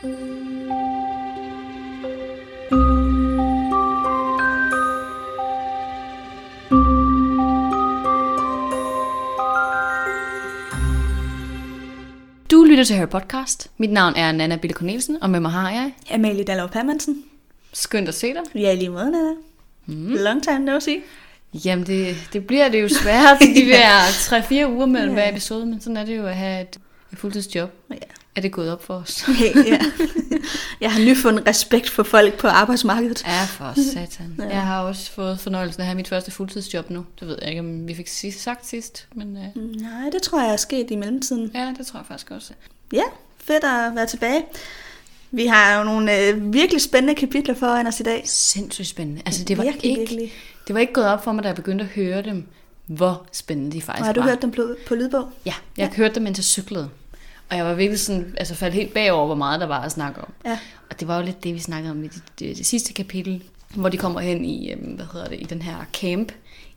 Du lytter til Harry Podcast. Mit navn er Nana Bille Cornelsen, og med mig har jeg. Amalie Dallov Hermansen. Skønt at se dig. Ja, i lige måde, Nana. Mm. Long time no see. Jamen, det, det bliver det jo svært til de der 3-4 uger mellem hver episode, men sådan er det jo at have et, et fuldtidsjob. Ja. Er det gået op for os? Okay, ja. Jeg har nyfundet respekt for folk på arbejdsmarkedet. Ja, for satan. Ja. Jeg har også fået fornøjelsen af at have mit første fuldtidsjob nu. Det ved jeg ikke, om vi fik sidst, sagt sidst, men uh, Nej, det tror jeg er sket i mellemtiden. ja, det tror jeg faktisk også. Ja, fedt at være tilbage. Vi har jo nogle øh, virkelig spændende kapitler foran os i dag. Sindssygt spændende. Altså, det var, virkelig, ikke, virkelig. det var ikke gået op for mig, da jeg begyndte at høre dem, hvor spændende de faktisk Og har du var. hørt dem på, på lydbog? Ja, jeg ja. hørte dem, mens jeg cyklede. Og jeg var virkelig sådan, altså faldt helt bagover, hvor meget der var at snakke om. Ja. Og det var jo lidt det, vi snakkede om i det, det, det sidste kapitel, hvor de kommer hen i, øhm, hvad hedder det, i den her camp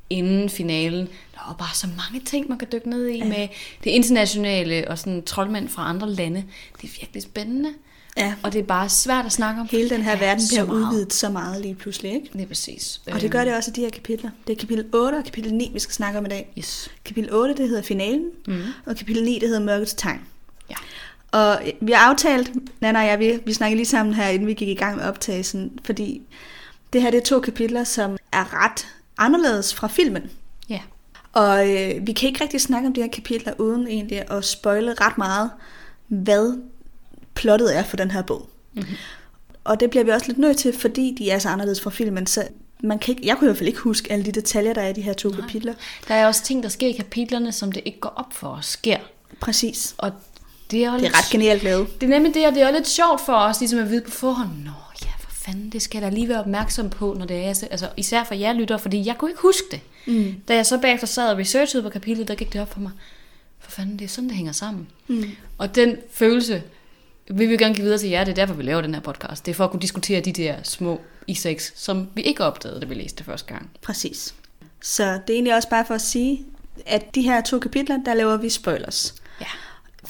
inden finalen. Der var bare så mange ting, man kan dykke ned i ja. med det internationale og sådan troldmænd fra andre lande. Det er virkelig spændende. Ja. Og det er bare svært at snakke om. Hele den her verden bliver meget. udvidet så meget lige pludselig, ikke? Det er præcis. Og det gør det også i de her kapitler. Det er kapitel 8 og kapitel 9, vi skal snakke om i dag. Yes. Kapitel 8, det hedder finalen, mm. og kapitel 9, det hedder mørkets tegn. Ja. Og vi har aftalt, Nana og jeg, vi, vi snakkede lige sammen her, inden vi gik i gang med optagelsen, fordi det her det er to kapitler, som er ret anderledes fra filmen. Ja. Og øh, vi kan ikke rigtig snakke om de her kapitler, uden egentlig at spoile ret meget, hvad plottet er for den her bog. Mm-hmm. Og det bliver vi også lidt nødt til, fordi de er så anderledes fra filmen, så man kan ikke, jeg kunne i hvert fald ikke huske alle de detaljer, der er i de her to Nej. kapitler. Der er også ting, der sker i kapitlerne, som det ikke går op for os, sker. Præcis. Og det er, jo Det lidt er ret genialt lavet. Det er nemlig det, og det er jo lidt sjovt for os ligesom at vide på forhånd, nå ja, for fanden, det skal jeg da lige være opmærksom på, når det er, altså især for jer lytter, fordi jeg kunne ikke huske det. Mm. Da jeg så bagefter sad og researchede på kapitlet, der gik det op for mig, for fanden, det er sådan, det hænger sammen. Mm. Og den følelse vil vi gerne give videre til jer, det er derfor, vi laver den her podcast. Det er for at kunne diskutere de der små easter eggs, som vi ikke opdagede, da vi læste det første gang. Præcis. Så det er egentlig også bare for at sige, at de her to kapitler, der laver vi spoilers Ja.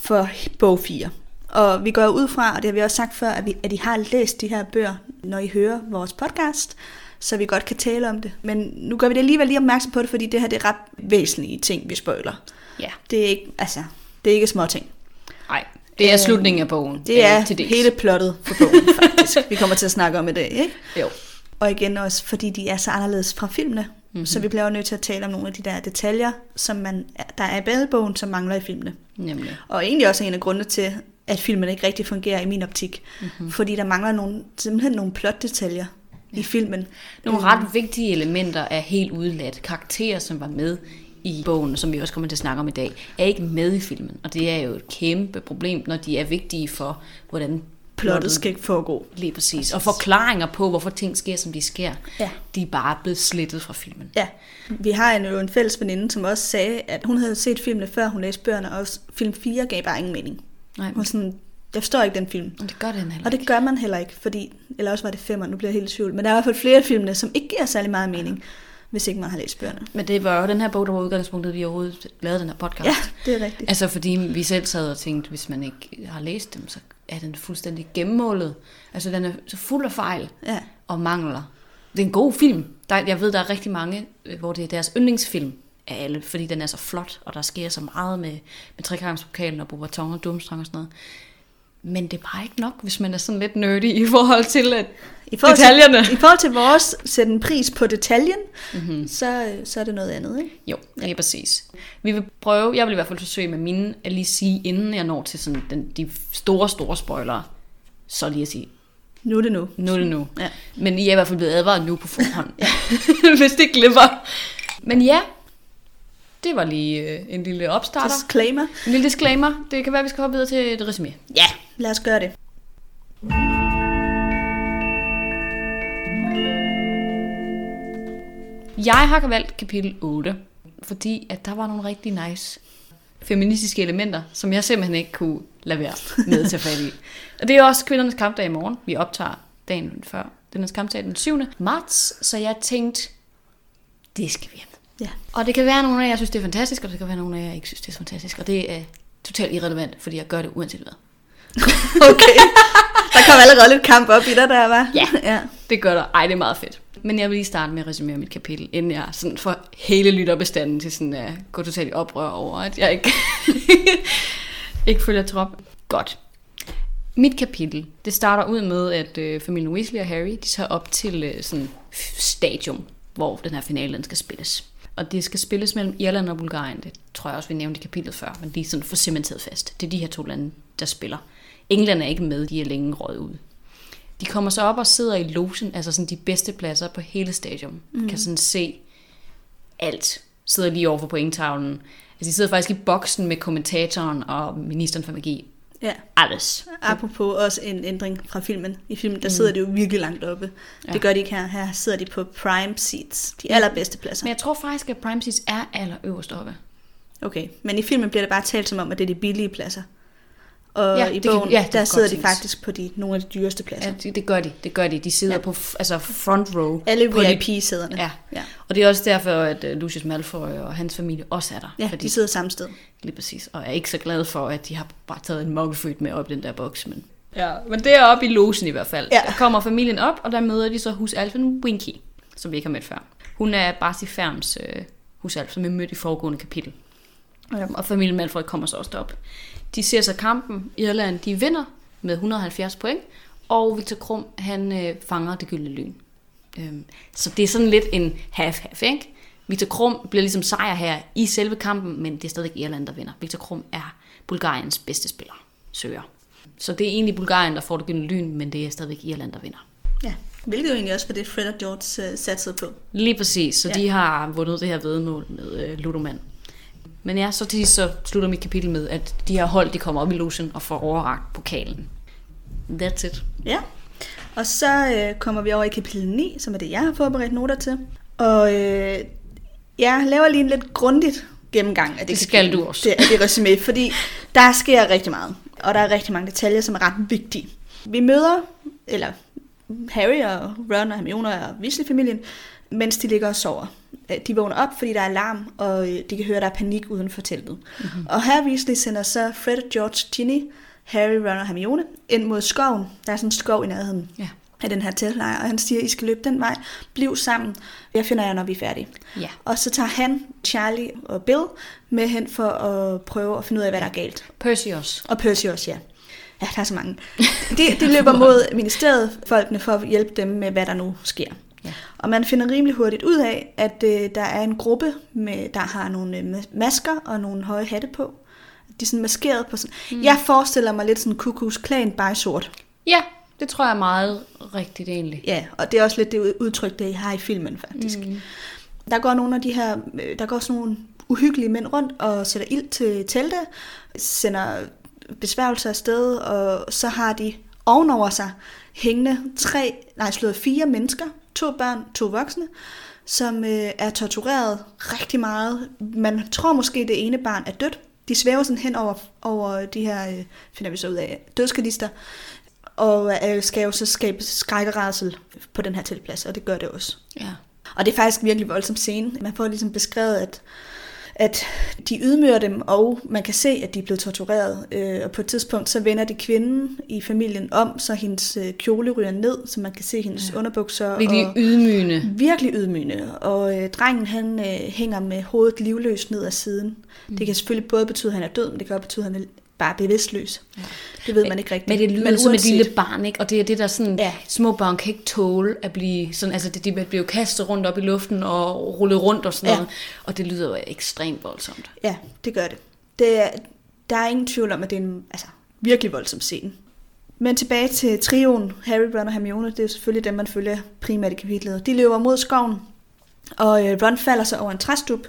For bog 4. Og vi går ud fra, og det har vi også sagt før, at, vi, at I har læst de her bøger, når I hører vores podcast, så vi godt kan tale om det. Men nu gør vi det alligevel lige opmærksom på det, fordi det her det er ret væsentlige ting, vi spoiler. Ja. Det er ikke, altså, det er ikke små ting. Nej, det er slutningen af bogen. Det er til dels. hele plottet for bogen, faktisk. vi kommer til at snakke om i dag, ikke? Jo. Og igen også, fordi de er så anderledes fra filmene. Mm-hmm. Så vi bliver jo nødt til at tale om nogle af de der detaljer, som man, der er i billedbogen, som mangler i filmene. Nemlig. Og egentlig også en af grundene til, at filmen ikke rigtig fungerer i min optik. Mm-hmm. Fordi der mangler nogle, simpelthen nogle plotdetaljer ja. i filmen. Nogle ret vigtige elementer er helt udeladt. Karakterer, som var med i bogen, som vi også kommer til at snakke om i dag, er ikke med i filmen. Og det er jo et kæmpe problem, når de er vigtige for, hvordan Plottet skal ikke foregå. Lige præcis. Og forklaringer på, hvorfor ting sker, som de sker, Ja. de er bare blevet slettet fra filmen. Ja, vi har en, jo en fælles veninde, som også sagde, at hun havde set filmene før hun læste bøgerne, og film 4 gav bare ingen mening. Nej, Hun sådan, jeg forstår ikke den film. men det gør den heller Og det ikke. gør man heller ikke, fordi, eller også var det femmer, nu bliver jeg helt i tvivl, men der er i hvert fald flere af filmene, som ikke giver særlig meget mening, hvis ikke man har læst bøgerne. Men det var jo den her bog, der var udgangspunktet, vi overhovedet lavede den her podcast. Ja, det er rigtigt. Altså fordi vi selv sad og tænkte, hvis man ikke har læst dem, så er den fuldstændig gennemmålet. Altså den er så fuld af fejl Ja. og mangler. Det er en god film. Der, jeg ved, der er rigtig mange, øh, hvor det er deres yndlingsfilm af alle, fordi den er så flot, og der sker så meget med, med trekampspokalen og Bobaton og Dumstrang og sådan noget. Men det er bare ikke nok, hvis man er sådan lidt nerdy i forhold til at I forhold detaljerne. Til, I forhold til vores sætte en pris på detaljen, mm-hmm. så, så er det noget andet, ikke? Jo, lige præcis. Vi vil prøve, jeg vil i hvert fald forsøge med mine at lige sige, inden jeg når til sådan den, de store, store spoilere, så lige at sige, Nu er det nu. nu er det nu. Ja. Men I er i hvert fald blevet advaret nu på forhånd, hvis det glipper. Men ja, det var lige øh, en lille opstarter. Disclaimer. En lille disclaimer. Det kan være, vi skal hoppe videre til et resume. Ja, lad os gøre det. Jeg har valgt kapitel 8, fordi at der var nogle rigtig nice feministiske elementer, som jeg simpelthen ikke kunne lade være med at tage fat i. Og det er også kvindernes kampdag i morgen. Vi optager dagen før. Kvindernes kampdag den 7. marts, så jeg tænkte, det skal vi have. Ja. Og det kan være, at nogle af jer synes, det er fantastisk, og det kan være, at nogle af jer ikke synes, det er fantastisk. Og det er totalt irrelevant, fordi jeg gør det uanset hvad. Okay. Der kom allerede lidt kamp op i dig, der var. Ja. ja. Det gør der. Ej, det er meget fedt. Men jeg vil lige starte med at resumere mit kapitel, inden jeg sådan får hele lytterbestanden til sådan at gå totalt i oprør over, at jeg ikke, ikke følger trop. Godt. Mit kapitel, det starter ud med, at øh, familien Weasley og Harry, de tager op til øh, sådan stadium, hvor den her finale den skal spilles. Og det skal spilles mellem Irland og Bulgarien. Det tror jeg også, vi nævnte i kapitlet før, men de er sådan for cementeret fast. Det er de her to lande, der spiller. England er ikke med, de er længe røget ud. De kommer så op og sidder i logen, altså sådan de bedste pladser på hele stadion. Mm. Kan sådan se alt. Sidder lige over for pointtavlen. Altså de sidder faktisk i boksen med kommentatoren og ministeren for magi. Ja. Alles. Apropos også en ændring fra filmen. I filmen, der sidder de jo virkelig langt oppe. Mm. Ja. Det gør de ikke her. Her sidder de på prime seats. De allerbedste pladser. Men jeg tror faktisk, at Prime Seats er allerøverst oppe. Okay, men i filmen bliver det bare talt som om, at det er de billige pladser. Og Ja, i det kan- bogen, ja, ja, det der sidder de tænkes. faktisk på de, nogle af de dyreste pladser. Ja, det, det gør de. Det gør de. De sidder ja. På altså front row. Alle på de- VIP-sæderne. Ja. ja. Og det er også derfor, at øh, Lucius Malfoy og hans familie også er der. ja fordi, de sidder samme sted. Lige præcis. Og jeg er ikke så glad for, at de har bare taget en muggefødt med op i den der boks. Men, ja, men det er oppe i logen i hvert fald. Ja. Der kommer familien op, og der møder de så husalfen Winky, som vi ikke har mødt før. Hun er Barty Ferms øh, husalf, som vi mødte i foregående kapitel. Ja. Og familien Malfoy kommer så også derop. De ser så kampen. Irland, de vinder med 170 point. Og Victor Krum, han øh, fanger det gyldne lyn. Øhm, så det er sådan lidt en half-half, ikke? Victor Krum bliver ligesom sejr her i selve kampen, men det er stadig Irland, der vinder. Victor Krum er Bulgariens bedste spiller, søger. Så det er egentlig Bulgarien, der får det gyldne lyn, men det er stadigvæk Irland, der vinder. Ja, hvilket jo egentlig også var det, Fred og George uh, satsede på. Lige præcis, så. Ja. de har vundet det her vedmål med øh, Ludoman. Men ja, så til sidst så slutter mit kapitel med, at de her hold, de kommer op i logen og får overragt pokalen. That's it. Ja, og så øh, kommer vi over i kapitel 9, som er det, jeg har forberedt noter til. Og øh, jeg laver lige en lidt grundigt gennemgang af det Det skal kapitel. du også. Det, det resume, fordi der sker rigtig meget. Og der er rigtig mange detaljer, som er ret vigtige. Vi møder, eller Harry og Ron og Hermione og Weasley-familien, mens de ligger og sover. Øh, De vågner op, fordi der er alarm, og øh, de kan høre, at der er panik uden for teltet. Mm-hmm. Og her Weasley sender så Fred, George, Ginny, Harry, Ron og Hermione ind mod skoven. Der er sådan en skov i nærheden Ja. af den her teltlejr, og han siger, I skal løbe den vej, bliv sammen, jeg finder jer, når vi er færdige. Ja. Og så tager han, Charlie og Bill med hen for at prøve at finde ud af, hvad der er galt. Percy også. Og Percy også, ja. Ja, der er så mange. De, de løber mod ministeriet, folkene, for at hjælpe dem med, hvad der nu sker. Ja. Og man finder rimelig hurtigt ud af, at øh, der er en gruppe, med, der har nogle øh, ma- masker og nogle høje hatte på. De er sådan maskeret på sådan... Mm. Jeg forestiller mig lidt sådan Kukus klan, bare sort. Ja, det tror jeg er meget rigtigt egentlig. Ja, og det er også lidt det udtryk, det I har i filmen faktisk. Mm. Der går nogle af de her, øh, der går sådan nogle uhyggelige mænd rundt og sætter ild til telte, sender besværgelser afsted, og så har de ovenover sig hængende tre, nej slået fire mennesker, to børn, to voksne, som øh, er tortureret rigtig meget. Man tror måske, det ene barn er dødt. De svæver sådan hen over, over de her, øh, finder vi så ud af, dødskadister, og øh, skal jo så skabe skræk og rædsel på den her teltplads, og det gør det også. Ja. Og det er faktisk virkelig voldsom scene. Man får ligesom beskrevet, at, at de ydmyger dem, og man kan se, at de er blevet tortureret. Øh, og på et tidspunkt, så vender de kvinden i familien om, så hendes øh, kjole ryger ned, så man kan se hendes ja. underbukser. Virkelig og ydmygende. virkelig ydmygende. Og øh, drengen, han øh, hænger med hovedet livløst ned ad siden. Mm. Det kan selvfølgelig både betyde, at han er død, men det kan også betyde, at han er bare bevidstløs. Ja. Det ved man ikke rigtigt. Men det lyder som et lille barn, ikke? Og det er det, der sådan, ja. Små børn kan ikke tåle at blive sådan, altså det, de bliver kastet rundt op i luften og rullet rundt og sådan Ja. noget. Og det lyder jo ekstremt voldsomt. Ja, det gør det. det er, der er ingen tvivl om, at det er en altså, virkelig voldsom scene. Men tilbage til trioen, Harry, Ron og Hermione, det er jo selvfølgelig dem, man følger primært i kapitlet. De løber mod skoven, og øh, Ron falder så over en træstup,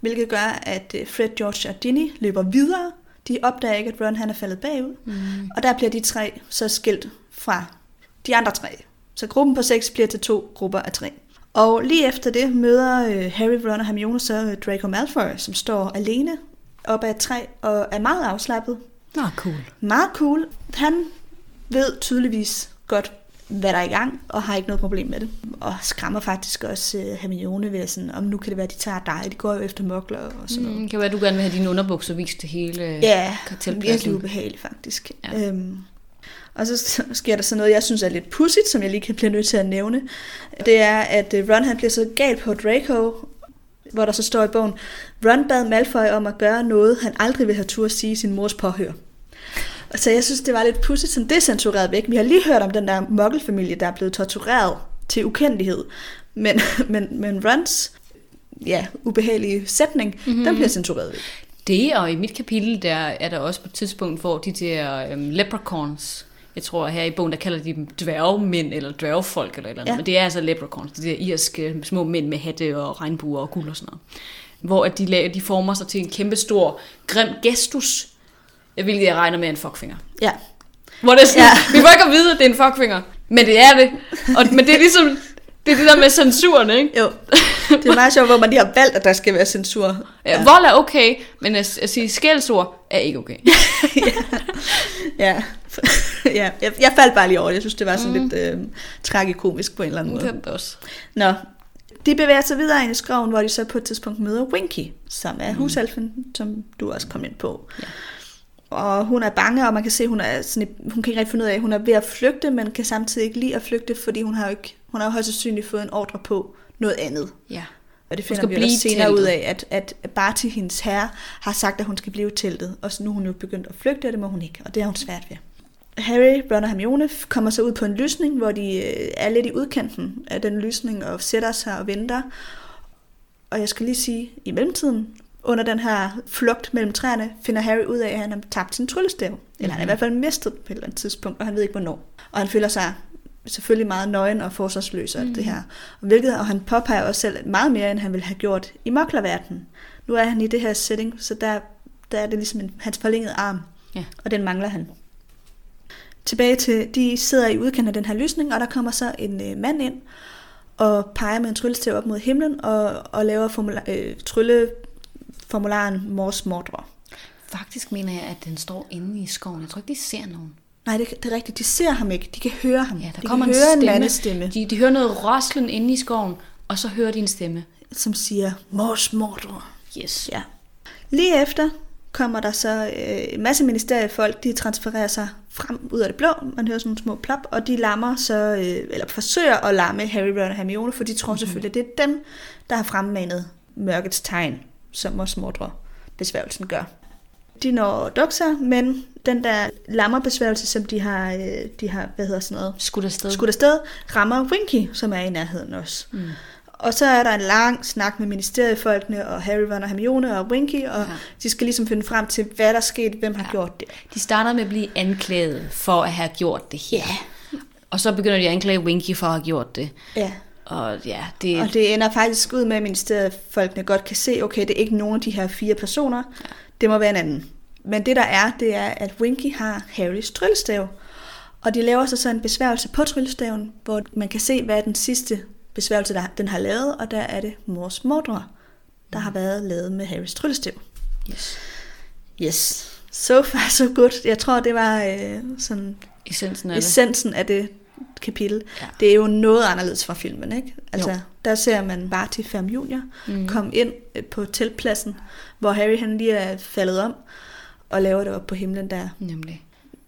hvilket gør, at øh, Fred, George og Ginny løber videre. De opdager ikke, at Ron han er faldet bagud. Mm. Og der bliver de tre så skilt fra de andre tre. Så gruppen på seks bliver til to grupper af tre. Og lige efter det møder øh, Harry, Ron og Hermione så øh, Draco Malfoy, som står alene op ad et træ og er meget afslappet. Nå, cool. Meget cool. Han ved tydeligvis godt, hvad der er i gang, og har ikke noget problem med det. Og skræmmer faktisk også øh, Hermione ved sådan, om nu kan det være, at de tager dig. De går jo efter mokler og sådan noget. Mm, kan være, at du gerne vil have dine underbukser vist til hele Ja, kartelpladsen. virkelig ubehageligt faktisk. Ja. Øhm, Og så sker der så noget, jeg synes er lidt pudsigt, som jeg lige kan blive nødt til at nævne. Det er, at øh, Ron han bliver så galt på Draco, hvor der så står i bogen, Ron bad Malfoy om at gøre noget, han aldrig ville have tur at sige sin mors påhør. Og så jeg synes, det var lidt pudsigt, som det er censureret væk. Vi har lige hørt om den der muggelfamilie, der er blevet tortureret til ukendelighed. Men, men, men Rons ja, ubehagelige sætning, mm-hmm. den bliver censureret væk. Det, og i mit kapitel, der er der også på et tidspunkt, hvor de der um, leprechauns, jeg tror her i bogen, der kalder de dem dværgmænd, eller dværgfolk, eller eller andet, ja. men det er altså leprechauns, de der irske små mænd med hatte og regnbuer og guld og sådan noget. Hvor at de, laver, de former sig til en kæmpe stor, grim gestus, hvilket jeg regner med en fuckfinger. Ja. Hvor det er sådan, ja. vi får ikke at vide, at det er en fuckfinger, men det er det. Og, men det er ligesom, det er det der med censuren, ikke? Jo. Det er meget sjovt, hvor man lige har valgt, at der skal være censur. Ja, vold er okay, men at, at sige skældsord er ikke okay. ja. ja. ja. Jeg, jeg faldt bare lige over det. Jeg synes, det var sådan mm. lidt øh, tragikomisk på en eller anden måde. Det også. Nå, de bevæger sig videre ind i skoven, hvor de så på et tidspunkt møder Winky, som er mm. husalfen, som du også kom ind på. Ja. Og hun er bange, og man kan se, at hun, er sådan, hun kan ikke rigtig finde ud af, at hun er ved at flygte, men kan samtidig ikke lide at flygte, fordi hun har jo ikke, hun har jo højst sandsynligt fået en ordre på noget andet. Ja. Og det finder vi også senere teltet. ud af, at, at Barty, hendes herre, har sagt, at hun skal blive teltet. Og så nu er hun jo begyndt at flygte, og det må hun ikke. Og det er hun svært ved. Harry, Ron og Hermione kommer så ud på en lysning, hvor de øh, er lidt i udkanten af den lysning og sætter sig og venter. Og jeg skal lige sige, i mellemtiden, under den her flugt mellem træerne, finder Harry ud af, at han har tabt sin tryllestav. Eller han har i mhm. hvert fald mistet på et eller andet tidspunkt, og han ved ikke hvornår. Og han føler sig selvfølgelig meget nøgen og forsvarsløs af mm. det her. Og, hvilket, og han påpeger også selv meget mere, end han ville have gjort i moklerverdenen. Nu er han i det her setting, så der, der er det ligesom en, hans forlængede arm, ja. og den mangler han. Tilbage til, de sidder i udkanten af den her lysning, og der kommer så en øh, mand ind, og peger med en tryllestav op mod himlen, og, og laver formula, øh, trylleformularen Mors Mordre. Faktisk mener jeg, at den står inde i skoven. Jeg tror ikke, de ser nogen. Nej, det, det er rigtigt. De ser ham ikke. De kan høre ham. Ja, der de kommer kan en høre stemme. en mandestemme. De, de hører noget roslen inde i skoven, og så hører de en stemme. Som siger, Mors Mordor. Yes. Ja. Lige efter kommer der så øh, en masse ministeriefolk, de transfererer sig frem ud af det blå, man hører sådan nogle små plop, og de lammer så, øh, eller forsøger at lamme Harry, Ron og Hermione, for de tror mm-hmm. selvfølgelig, at det er dem, der har fremmanet mørkets tegn, som også besværgelsen gør. De når dukser, men den der lammerbesværgelse, som de har, øh, de har hvad hedder sådan noget? Skudt afsted. Skudt afsted, rammer Winky, som er i nærheden også. Mm. Og så er der en lang snak med ministeriefolkene, og Harry, Ron og Hermione og Winky, og ja. de skal ligesom finde frem til, hvad der er sket, hvem har ja. gjort det. De starter med at blive anklaget for at have gjort det her. Ja. Og så begynder de at anklage Winky for at have gjort det. Ja. Og, ja, det... og det ender faktisk ud med, at ministeriefolkene godt kan se, okay, det er ikke nogen af de her fire personer, ja. det må være en anden. Men det der er, det er, at Winky har Harrys tryllestav. Og de laver så sådan en besværgelse på tryllestaven, hvor man kan se, hvad er den sidste besværgelse, der, den har lavet, og der er det mors mordre, der har været lavet med Harrys tryllestav. Yes. Yes. So far, so good. Jeg tror, det var øh, sådan essensen af essensen af det kapitel. Ja. Det er jo noget anderledes fra filmen, ikke? Altså, jo. der ser man bare til Fem Junior mm. komme ind øh, på teltpladsen, hvor Harry han lige er faldet om, og laver det op på himlen der. Nemlig.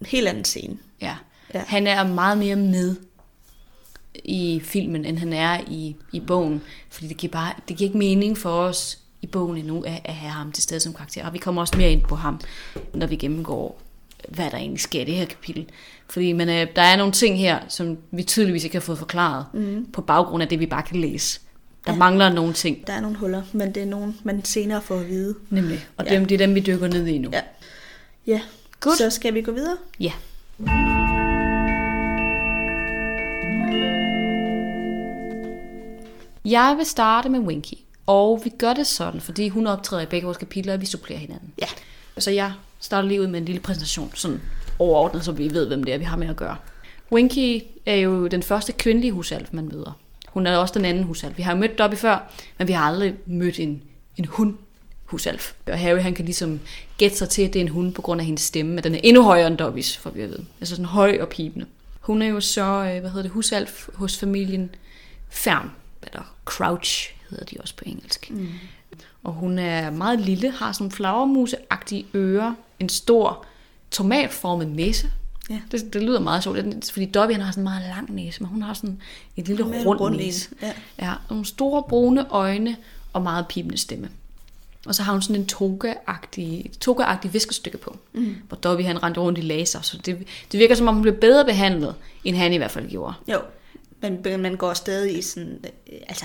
Helt anden scene. Ja. ja. Han er meget mere med i filmen, end han er i, i bogen. Fordi det giver, bare, det giver ikke mening for os i bogen endnu at, at have ham til stede som karakter. Og vi kommer også mere ind på ham, når vi gennemgår, hvad der egentlig sker i det her kapitel. Fordi men, øh, der er nogle ting her, som vi tydeligvis ikke har fået forklaret, mm. på baggrund af det, vi bare kan læse. Der ja. mangler nogle ting. Der er nogle huller, men det er nogle, man senere får at vide. Nemlig. Og ja. dem, det er dem, vi dykker ned i nu. Ja. Ja, Good. så skal vi gå videre? Ja. Jeg vil starte med Winky, og vi gør det sådan, fordi hun optræder i begge vores kapitler, og vi supplerer hinanden. Ja. Så jeg starter lige ud med en lille præsentation, sådan overordnet, så vi ved, hvem det er, vi har med at gøre. Winky er jo den første kvindelige husalf, man møder. Hun er også den anden husalf. Vi har mødt Dobby før, men vi har aldrig mødt en, en hund husalf. Og Harry han kan ligesom gætte sig til, at det er en hund på grund af hendes stemme, men den er endnu højere end Dobbys, for vi ved. Altså sådan høj og pibende. Hun er jo så, øh, hvad hedder det, husalf hos familien Fern, eller Crouch hedder de også på engelsk. Mm. Og hun er meget lille, har sådan flagermuseagtige ører, en stor tomatformet næse, Ja. Det, det lyder meget sjovt, fordi Dobby han har sådan en meget lang næse, men hun har sådan et lille en rund, næse. ja. ja. Nogle store brune øjne og meget pipende stemme. Og så har hun sådan en toga-agtig, toga-agtig viskestykke på, mm. hvor Dobby han rendte rundt i laser. Så det, det virker som om, hun blev bedre behandlet, end han i hvert fald gjorde. Jo, men men man går stadig i sådan, øh, altså,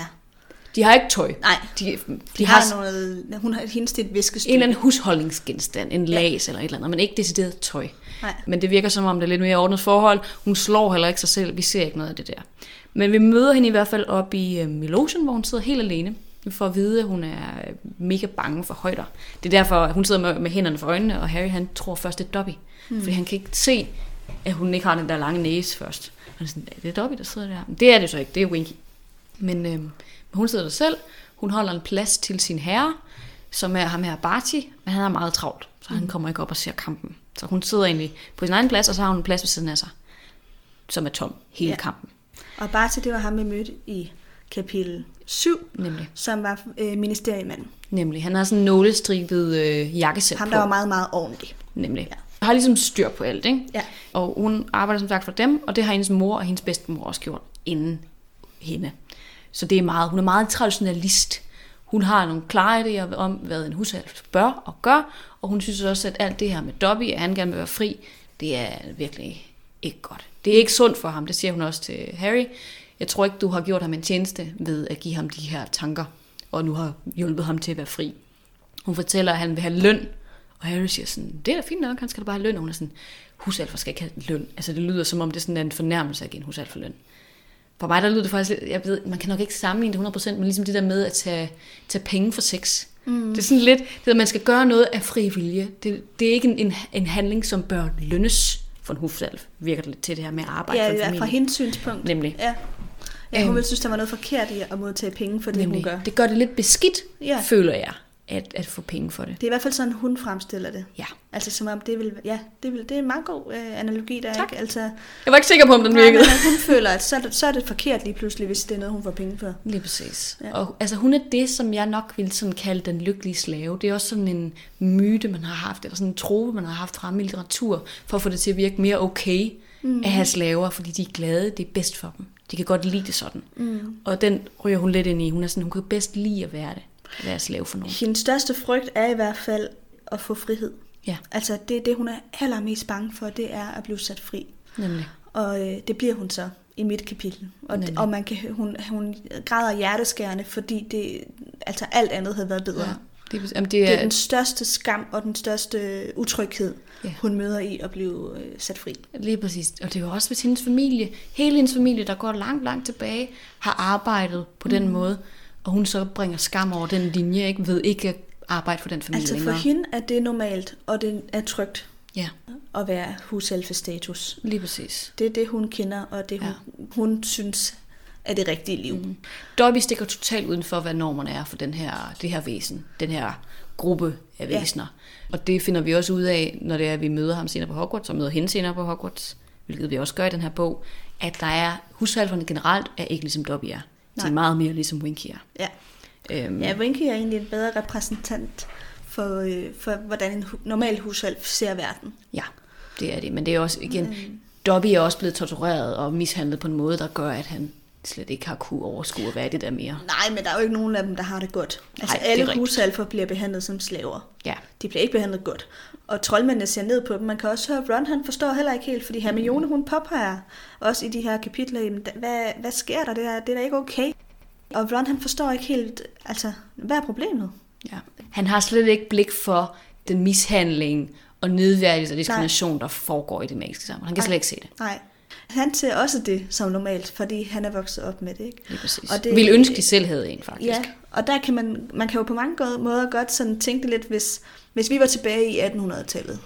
De har ikke tøj. nej, De, de, de, har, har, noget, hun har hendes til et viskestykke. en eller anden husholdningsgenstand, en las eller et eller andet, men ikke decideret tøj. Nej. Men det virker som om, det er lidt mere ordnet forhold. Hun slår heller ikke sig selv. Vi ser ikke noget af det der. Men vi møder hende i hvert fald op i øh, Milotion, hvor hun sidder helt alene. Vi får at vide, at hun er øh, mega bange for højder. Det er derfor, at hun sidder med, med hænderne for øjnene, og Harry han tror først, det er Dobby. Mm. Fordi han kan ikke se, at hun ikke har den der lange næse først. Han er sådan, er det Dobby, der sidder der? Men det er det så ikke, det er Winky. Men øh, hun sidder der selv. Hun holder en plads til sin herre, som er ham her Barty, men han er meget travlt, så han kommer ikke op og ser kampen. Så hun sidder egentlig på sin egen plads, og så har hun en plads ved siden af sig, som er tom hele Ja. kampen. Og bare til det var ham, vi mødte i kapitel 7, Nemlig. som var øh, ministeriemanden. Nemlig. Han har sådan en nålestribet øh, jakkesæt Ham, på. der var meget, meget ordentlig. Nemlig. Ja. Ja. Har ligesom styr på alt, ikke? Ja. Og hun arbejder som sagt for dem, og det har hendes mor og hendes bedstemor også gjort inden hende. Så det er meget, hun er meget traditionalist. Hun har nogle klare idéer om, hvad en hushjælp bør og gør, og hun synes også, at alt det her med Dobby, at han gerne vil være fri, det er virkelig ikke godt. Det er ikke sundt for ham, det siger hun også til Harry. Jeg tror ikke, du har gjort ham en tjeneste ved at give ham de her tanker, og nu har hjulpet ham til at være fri. Hun fortæller, at han vil have løn, og Harry siger sådan, det er da fint nok, han skal da bare have løn. Og hun er sådan, husalfer skal ikke have løn. Altså det lyder som om, det er sådan en fornærmelse at give en husalfer løn. For mig der lyder det faktisk, jeg ved, man kan nok ikke sammenligne det 100%, men ligesom det der med at tage, tage penge for sex. Mm. Det er sådan lidt, det, at man skal gøre noget af fri vilje. Det, det er ikke en, en, en handling, som bør lønnes for en hufsalf, virker det lidt til det her med at arbejde Ja, for en ja, familie. fra hendes synspunkt. Nemlig. Ja. Ja, hun Øhm. ville synes, der var noget forkert i at modtage penge for det, Nemlig. hun gør. Det gør det lidt beskidt, Ja. ja. føler jeg, at, at få penge for det. Det er i hvert fald sådan, hun fremstiller det. Ja. Altså som om det vil, ja, det, vil, det er en meget god øh, analogi, der er Tak. ikke? Altså, Jeg var ikke sikker på, om den nej, virkede. men at hun føler, at så så er det forkert lige pludselig, hvis det er noget, hun får penge for. Lige præcis. Ja. Og altså, hun er det, som jeg nok ville sådan kalde den lykkelige slave. Det er også sådan en myte, man har haft, eller sådan en trope, man har haft fremme i litteratur, for at få det til at virke mere okay mm. at have slaver, fordi de er glade, det er bedst for dem. De kan godt lide det sådan. Mm. Og den ryger hun lidt ind i. Hun er sådan, hun kan bedst lide at være det, at være slave for nogen. Hendes største frygt er i hvert fald at få frihed. Ja, Altså det er det, hun er allermest bange for, det er at blive sat fri. nemlig. Og øh, det bliver hun så i mit kapitel. Og, Nemlig. og man kan, hun, hun græder hjerteskærende, fordi det, altså alt andet havde været bedre. Ja. Det, jamen, det Det er, er den største skam og den største utryghed, Ja. hun møder i at blive øh, sat fri. Lige præcis. Og det er jo også, hvis hendes familie, hele hendes familie, der går langt, langt tilbage, har arbejdet på den måde, og hun så bringer skam over den linje, ikke? ved ikke at arbejde for den familie Altså for længere. hende er det normalt, og det er trygt Ja, at være hushjælpestatus. lige præcis. Det er det, hun kender, og det hun, ja. hun synes er det rigtige liv. Mm. Dobby stikker totalt uden for, hvad normerne er for den her, det her væsen, den her gruppe af Ja. væsener. Og det finder vi også ud af, når det er, at vi møder ham senere på Hogwarts, og møder hende senere på Hogwarts, hvilket vi også gør i den her bog, at der er, hushalferne generelt er ikke ligesom Dobby er. De Nej. er meget mere ligesom Winky er. Ja. Øhm, ja, Winky er egentlig en bedre repræsentant for, øh, for hvordan en hu- normal hushjælp ser verden. Ja, det er det. Men det er også, igen, mm. Dobby er også blevet tortureret og mishandlet på en måde, der gør, at han slet ikke har kunne overskue at være det der mere. Nej, men der er jo ikke nogen af dem, der har det godt. Altså Nej, alle rigtigt. hushalfer bliver behandlet som slaver. Ja, De bliver ikke behandlet godt. Og troldmændene ser ned på dem. Man kan også høre, at Ron han forstår heller ikke helt, fordi Hermione hun påpeger også i de her kapitler, jamen, hvad, hvad sker der? Det er, det er da ikke okay. Og Ron han forstår ikke helt, altså, hvad er problemet? ja. Han har slet ikke blik for den mishandling og nedværdigelse og diskrimination, der foregår i det magiske samfund. Han kan slet ikke se det. Nej. Han ser også det som normalt, fordi han er vokset op med det, ikke? Lige præcis. Og det- Vil ønske, de selv havde en, faktisk. Ja, og der kan man, man kan jo på mange måder godt sådan tænke det lidt, hvis, hvis vi var tilbage i 1800-tallet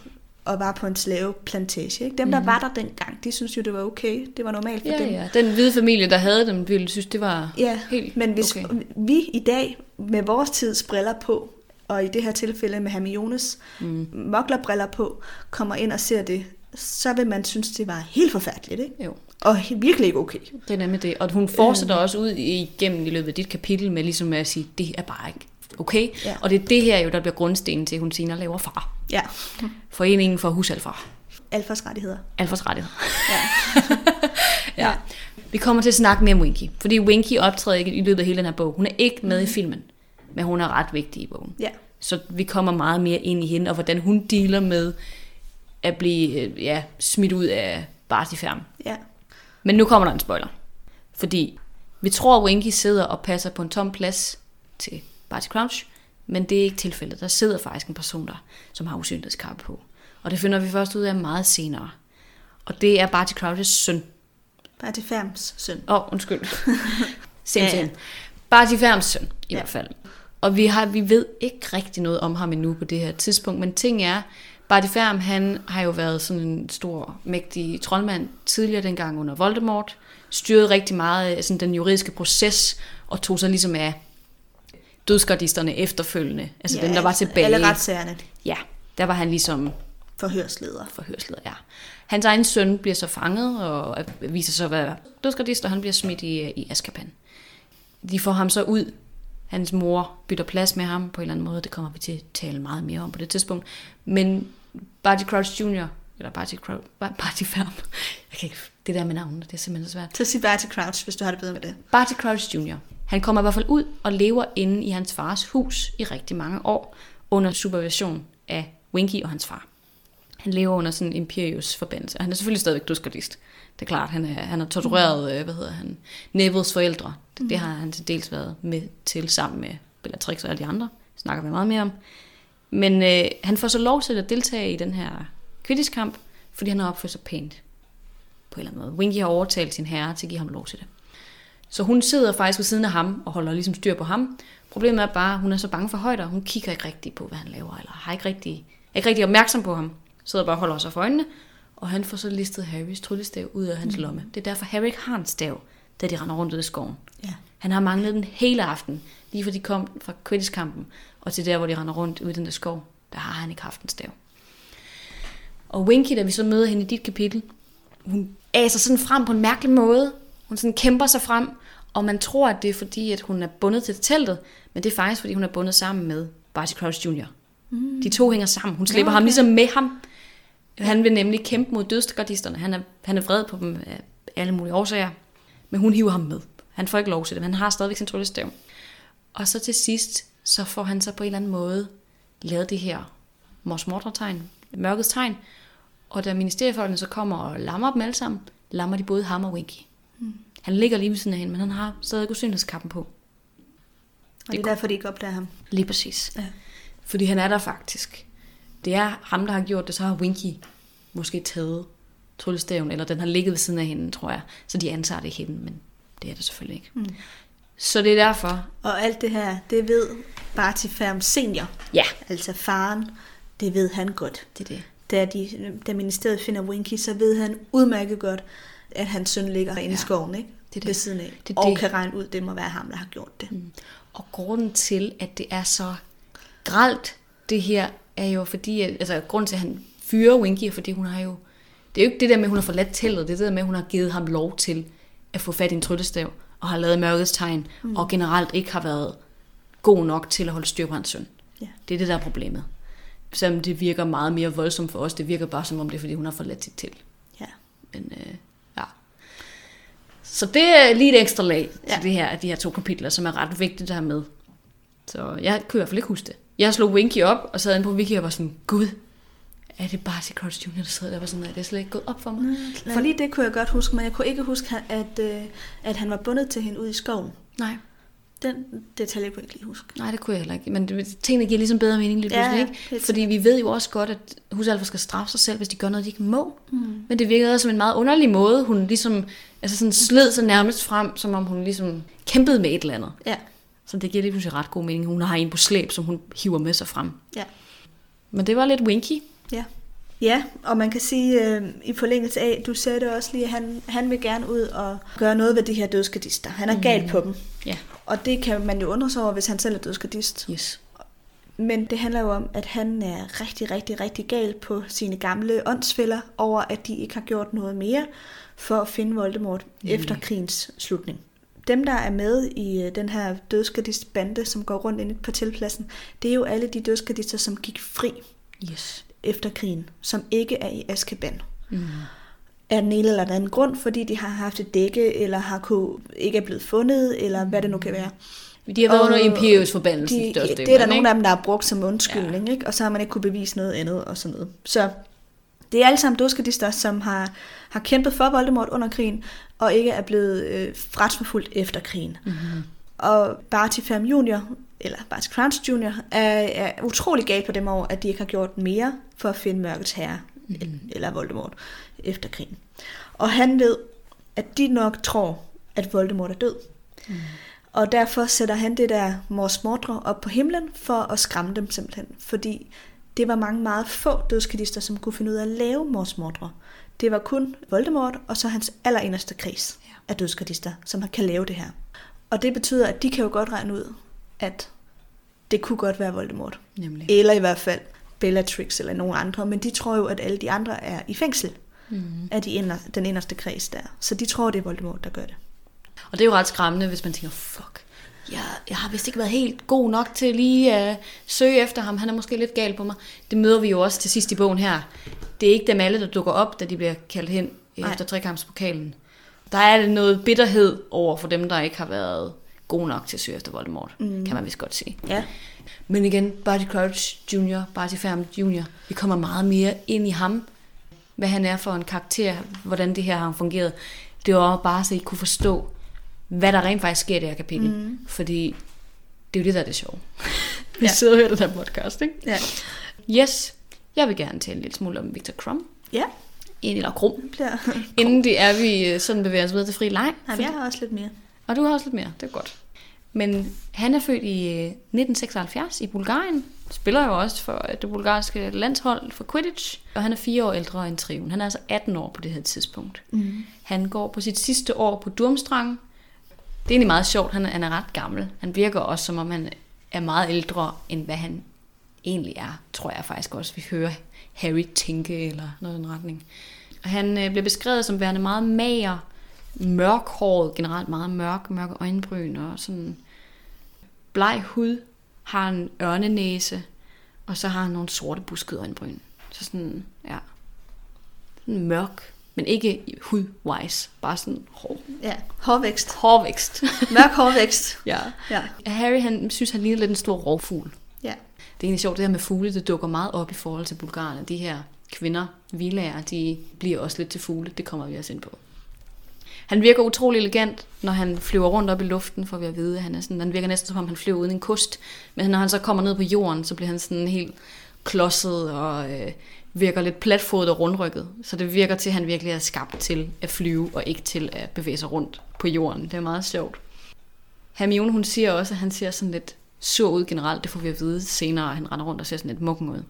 og var på en slaveplantage. Ikke? Dem, der var der dengang, de synes jo, det var okay. Det var normalt for Ja, dem. ja. Den hvide familie, der havde dem, ville synes, det var Ja, helt men hvis okay. vi i dag med vores tids briller på, og i det her tilfælde med Hermiones mm. moklerbriller på, kommer ind og ser det, så vil man synes, det var helt forfærdeligt, ikke? Jo, Og virkelig ikke okay. det er nemlig det. Og hun fortsætter også ud igennem i løbet af dit kapitel med ligesom at sige, det er bare ikke okay. Ja. Og det er det her jo, der bliver grundstenen til, at hun senere laver far. Ja. Foreningen for husalfar. Alfas rettigheder. Alfas rettigheder. Ja. Ja. Vi kommer til at snakke mere om Winky, fordi Winky optræder ikke i løbet af hele den her bog. Hun er ikke med i filmen, men hun er ret vigtig i bogen. ja. Så vi kommer meget mere ind i hende, og hvordan hun dealer med at blive øh, ja, smidt ud af Barty Ferm. Ja. Men nu kommer der en spoiler. Fordi vi tror, at Winky sidder og passer på en tom plads til Barty Crouch, men det er ikke tilfældet. Der sidder faktisk en person der, som har usynlighedskappe på. Og det finder vi først ud af meget senere. Og det er Barty Crouches søn. Bare til Ferms søn. Åh, oh, undskyld. Simpelthen. Ja, Ja. Barty Ferms søn, i Ja. hvert fald. Og vi, har, vi ved ikke rigtig noget om ham endnu på det her tidspunkt, men ting er, Barty Ferm, han har jo været sådan en stor, mægtig troldmand tidligere dengang under Voldemort, styrede rigtig meget af sådan den juridiske proces, og tog sig ligesom af dødsgardisterne efterfølgende, altså ja, dem, der var tilbage. Alle retssagerne. Ja, der var han ligesom Forhørsleder. forhørsleder, ja. Hans egen søn bliver så fanget og viser sig at være dødsgardist, og han bliver smidt i, i Azkaban. De får ham så ud. Hans mor bytter plads med ham på en eller anden måde. Det kommer vi til at tale meget mere om på det tidspunkt. Men Barty Crouch Jr., eller Barty, Crouch, Barty Ferm, jeg kan ikke, det der med navnet, det er simpelthen så svært. Så sig bare til Crouch, hvis du har det bedre med det. Barty Crouch Jr. Han kommer i hvert fald ud og lever inde i hans fars hus i rigtig mange år, under supervision af Winky og hans far. Han lever under sådan en Imperius forbindelse, og han er selvfølgelig stadigvæk dødsgardist. Det er klart, han er, han har tortureret, mm. hvad hedder han, Nevils forældre. Det, det har han til dels været med til sammen med Bellatrix og alle de andre. Det snakker vi meget mere om. Men øh, han får så lov til at deltage i den her Quidditch-kamp, fordi han har opført sig pænt på en eller anden måde. Winky har overtalt sin herre til at give ham lov til det. Så hun sidder faktisk ved siden af ham og holder ligesom styr på ham. Problemet er bare, at hun er så bange for højder. Hun kigger ikke rigtig på, hvad han laver, eller har ikke rigtig, er ikke rigtig opmærksom på ham. Sidder bare og holder sig for øjnene. Og han får så listet Harrys tryllestav ud af hans mm. lomme. Det er derfor, Harry ikke har en stav, da de render rundt ud i skoven. Ja. Han har manglet den hele aften, lige fra de kom fra Quidditch-kampen, og til der, hvor de render rundt ude i den der skov, der har han ikke haft en stav. Og Winky, da vi så møder hende i dit kapitel, hun aser sådan frem på en mærkelig måde. Hun sådan kæmper sig frem, og man tror, at det er fordi, at hun er bundet til teltet, men det er faktisk, fordi hun er bundet sammen med Barty Crouch Jr. Mm. De to hænger sammen. Hun slipper okay. ham ligesom med ham. Han vil nemlig kæmpe mod dødsgardisterne. Han er, han er vred på dem af alle mulige årsager. Men hun hiver ham med. Han får ikke lov til det, men han har stadigvæk sin tryllestav. Og så til sidst, så får han så på en eller anden måde lavet det her Mors tegn mørkets tegn. Og da ministeriefolkene så kommer og lammer dem alle sammen, lammer de både ham og Winky. Mm. Han ligger lige ved siden af hende, men han har stadig usynlighedskappen på. Og det er derfor, de ikke opdager ham. Lige præcis. Ja. Fordi han er der faktisk. Det er ham, der har gjort det, så har Winky måske taget tryllestaven, eller den har ligget ved siden af hende, tror jeg. Så de antager det hende, men det er det selvfølgelig ikke. Mm. Så det er derfor. Og alt det her, det ved Barty Ferm senior, Ja, altså faren, det ved han godt. det er det. Da, de, da ministeriet finder Winky, så ved han udmærket godt, at hans søn ligger inde i Ja, skoven, ikke? det er det. Ved siden af. Det er og det. kan regne ud, det må være ham, der har gjort det. Mm. Og grunden til, at det er så gralt, det her, er jo fordi, at, altså grunden til, at han fyrer Winky, er fordi hun har jo, det er jo ikke det der med, at hun har forladt teltet, det er det der med, at hun har givet ham lov til at få fat i en tryllestav, og har lavet mørkets tegn, mm. og generelt ikke har været god nok til at holde styr på hans søn. Ja. Det er det, der er problemet. Selvom det virker meget mere voldsomt for os, det virker bare som om det er, fordi hun har forladt sit telt. Ja. Men øh, ja. Så det er lige et ekstra lag ja. Ja. til det her, de her to kapitler, som er ret vigtigt at have med. Så jeg kunne i hvert fald ikke huske det. Jeg slog Winky op, og sad inde på Wiki og var sådan, gud, er det bare til Crouch Junior, der sidder der? var sådan, er det slet ikke gået op for mig? For lige det kunne jeg godt huske, men jeg kunne ikke huske, at, øh, at han var bundet til hende ude i skoven. Nej, Den detalje kunne jeg ikke lige huske. nej, det kunne jeg heller ikke. Men det, tingene giver ligesom bedre mening lige pludselig, ja, ikke? Fordi vi ved jo også godt, at husalfer skal straffe sig selv, hvis de gør noget, de ikke må. Mm. Men det virkede også som en meget underlig måde. Hun ligesom altså sådan sled sig nærmest frem, som om hun ligesom kæmpede med et eller andet. Ja. Så det giver lige pludselig ret god mening. Hun har en på slæb, som hun hiver med sig frem. Ja. Men det var lidt winky. Ja. Ja, og man kan sige, øh, i forlængelse af, du sagde det også lige, at han, han vil gerne ud og gøre noget ved de her dødskadister. Han er mm. gal på dem. Ja. Og det kan man jo undre sig over, hvis han selv er dødskadist. Yes. Men det handler jo om, at han er rigtig, rigtig, rigtig gal på sine gamle åndsfælder over, at de ikke har gjort noget mere for at finde Voldemort mm. efter krigens slutning. Dem, der er med i øh, den her dødskadist-bande, som går rundt inde på tilpladsen, det er jo alle de dødskadister, som gik fri Yes. Efter krigen, som ikke er i Azkaban. Mm. Af den ene eller den anden grund, fordi de har haft et dække, eller har kunne, ikke er blevet fundet, eller hvad det nu kan være. De har været Og under Imperius forbandelse. De, det er der nogle af dem, der har brugt som undskyldning, ja. ikke? og så har man ikke kunne bevise noget andet og sådan noget. Så det er alle sammen duskadister, som har, har kæmpet for Voldemort under krigen, og ikke er blevet øh, retsforfulgt efter krigen. Mm-hmm. Og Barty Fam Jr., eller Barty Crouch Jr., er, er utrolig galt på dem over, at de ikke har gjort mere for at finde mørkets herre, mm-hmm. eller Voldemort, efter krigen. Og han ved, at de nok tror, at Voldemort er død. Mm. Og derfor sætter han det der Mors Mordre op på himlen for at skræmme dem simpelthen. Fordi det var mange meget få dødskadister, som kunne finde ud af at lave Mors Mordre. Det var kun Voldemort og så hans allereneste kreds af dødskadister, som kan lave det her. Og det betyder, at de kan jo godt regne ud, at det kunne godt være Voldemort. Nemlig. Eller i hvert fald Bellatrix eller nogen andre. Men de tror jo, at alle de andre er i fængsel mm. af de inder, den inderste kreds der. Så de tror, det er Voldemort, der gør det. Og det er jo ret skræmmende, hvis man tænker, fuck, jeg, jeg har vist ikke været helt god nok til lige at uh, søge efter ham. Han er måske lidt gal på mig. Det møder vi jo også til sidst i bogen her. Det er ikke dem alle, der dukker op, da de bliver kaldt hen Nej. efter trekampspokalen. Der er noget bitterhed over for dem, der ikke har været gode nok til at søge efter Voldemort, mm. kan man vist godt sige. Ja. Men igen, Barty Crouch Jr., Barty Fam Jr., vi kommer meget mere ind i ham, hvad han er for en karakter, hvordan det her har fungeret. Det var bare så I kunne forstå, hvad der rent faktisk sker i det her kapitel. Mm. Fordi det er jo det, der er det sjove. vi ja. sidder og hører den her podcast, ikke? Ja. Yes, jeg vil gerne tale en lille smule om Victor Crumb. Ja. Eller Krum. Bliver... Inden det er vi øh, sådan bevæger os videre til fri leg. Nej, jeg har også lidt mere. Og du har også lidt mere, det er godt. Men han er født i 1976 i Bulgarien. Spiller jo også for det bulgarske landshold for Quidditch. Og han er fire år ældre end Triven. Han er altså 18 år på det her tidspunkt. Mm. Han går på sit sidste år på Durmstrang. Det er egentlig meget sjovt. Han er, han er ret gammel. Han virker også, som om han er meget ældre, end hvad han egentlig er. Tror jeg faktisk også, vi hører Harry tænke eller noget i den retning. Og han øh, bliver beskrevet som værende meget mager, mørkhåret, generelt meget mørk, mørke øjenbryn og sådan bleg hud, har en ørnenæse, og så har han nogle sorte buskede øjenbryn. Så sådan, ja, sådan mørk, men ikke hud-wise, bare sådan hår. Ja, hårvækst. Hårvækst. Mørk hårvækst. ja. ja. Harry, han synes, han ligner lidt en stor rovfugl. Ja. Det er egentlig sjovt, det her med fugle, det dukker meget op i forhold til bulgarerne. De her kvinder, vilager, de bliver også lidt til fugle. Det kommer vi også ind på. Han virker utrolig elegant, når han flyver rundt op i luften, for vi at vide. Han, er sådan, han virker næsten som om, han flyver uden en kost. Men når han så kommer ned på jorden, så bliver han sådan helt klodset og øh, virker lidt platfodet og rundrykket. Så det virker til, at han virkelig er skabt til at flyve, og ikke til at bevæge sig rundt på jorden. Det er meget sjovt. Hermione, hun siger også, at han ser sådan lidt sur ud generelt. Det får vi at vide senere, han render rundt og ser sådan lidt mukken ud.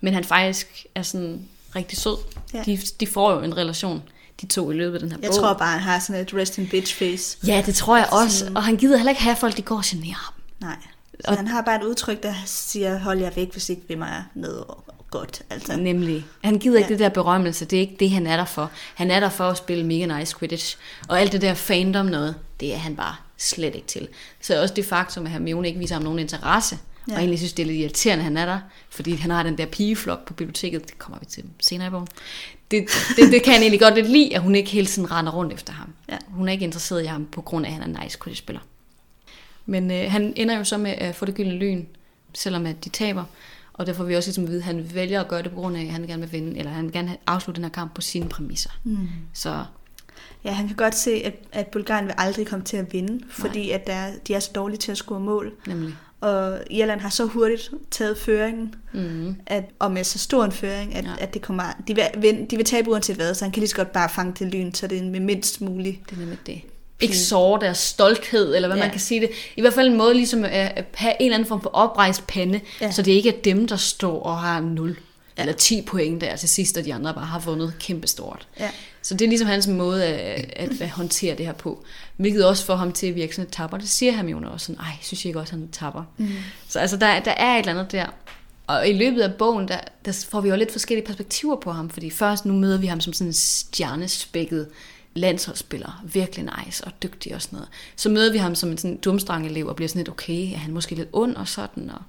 Men han faktisk er sådan rigtig sød. Ja. De, de får jo en relation de to i løbet af den her Jeg bog. tror bare, han har sådan et rest in bitch face. Ja, det tror jeg også. Og han gider heller ikke have at folk, de går og generer ham. Nej. Så og... han har bare et udtryk, der siger, hold jer væk, hvis ikke vil mig noget godt. Altså. Nemlig. Han gider ikke ja. det der berømmelse. Det er ikke det, han er der for. Han er der for at spille mega nice Quidditch. Og alt det der fandom noget, det er han bare slet ikke til. Så også det faktum, at Hermione ikke viser ham nogen interesse, ja. og egentlig synes, det er lidt irriterende, at han er der, fordi han har den der pigeflok på biblioteket, det kommer vi til senere i bogen. Det, det, det kan han egentlig godt lidt lide, at hun ikke hele tiden render rundt efter ham. Ja. Hun er ikke interesseret i ham, på grund af, at han er nice Quidditch-spiller. Men øh, han ender jo så med at få det gyldne lyn, selvom at de taber. Og derfor får vi også ligesom at vide, at han vælger at gøre det på grund af, at han gerne vil vinde, eller han vil gerne afslutte den her kamp på sine præmisser. Mm. Så Ja, han kan godt se, at, at Bulgarien vil aldrig komme til at vinde, fordi at der, de er så dårlige til at score mål. Nemlig. Og Irland har så hurtigt taget føringen, mm. at, og med så stor en føring, at, ja. at det kommer, de, vil, de vil tabe uanset hvad, så han kan lige så godt bare fange til lyn, så det er med mindst muligt. Det er nemlig det. Ikke såre deres stolthed, eller hvad ja. man kan sige det. I hvert fald en måde ligesom at have en eller anden form for oprejst pande, ja. så det ikke er dem, der står og har 0 ja. eller 10 point der til sidst, og de andre bare har vundet kæmpestort. Ja. Så det er ligesom hans måde at, at, at håndtere det her på. Hvilket også får ham til at virke sådan et tapper. Det siger Hermione også sådan, ej, synes jeg ikke også, han er tapper. Mm. Så altså, der, der er et eller andet der. Og i løbet af bogen, der, der får vi jo lidt forskellige perspektiver på ham. Fordi først nu møder vi ham som sådan en stjernespækket landsholdsspiller, virkelig nice og dygtig og sådan noget. Så møder vi ham som en sådan dumstrang elev og bliver sådan lidt okay, er han måske lidt ond og sådan, og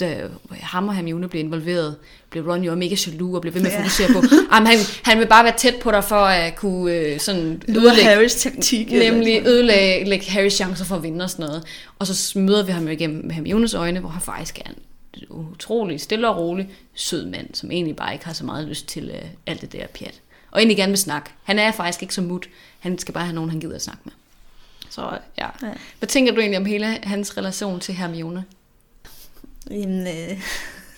da ham og Hermione blev involveret, blev Ron jo mega jaloux og blev ved med at fokusere på, jamen, han, han vil bare være tæt på dig for at kunne øh, sådan Lyder Harrys taktik. Nemlig ødelægge lægge Harrys chancer for at vinde og sådan noget. Og så møder vi ham jo igennem med Hermiones øjne, hvor han faktisk er en utrolig stille og rolig sød mand, som egentlig bare ikke har så meget lyst til øh, alt det der pjat. Og egentlig gerne vil snakke. Han er faktisk ikke så mut. Han skal bare have nogen, han gider at snakke med. Så. Ja. ja. Hvad tænker du egentlig om hele hans relation til Hermione? Jamen, øh,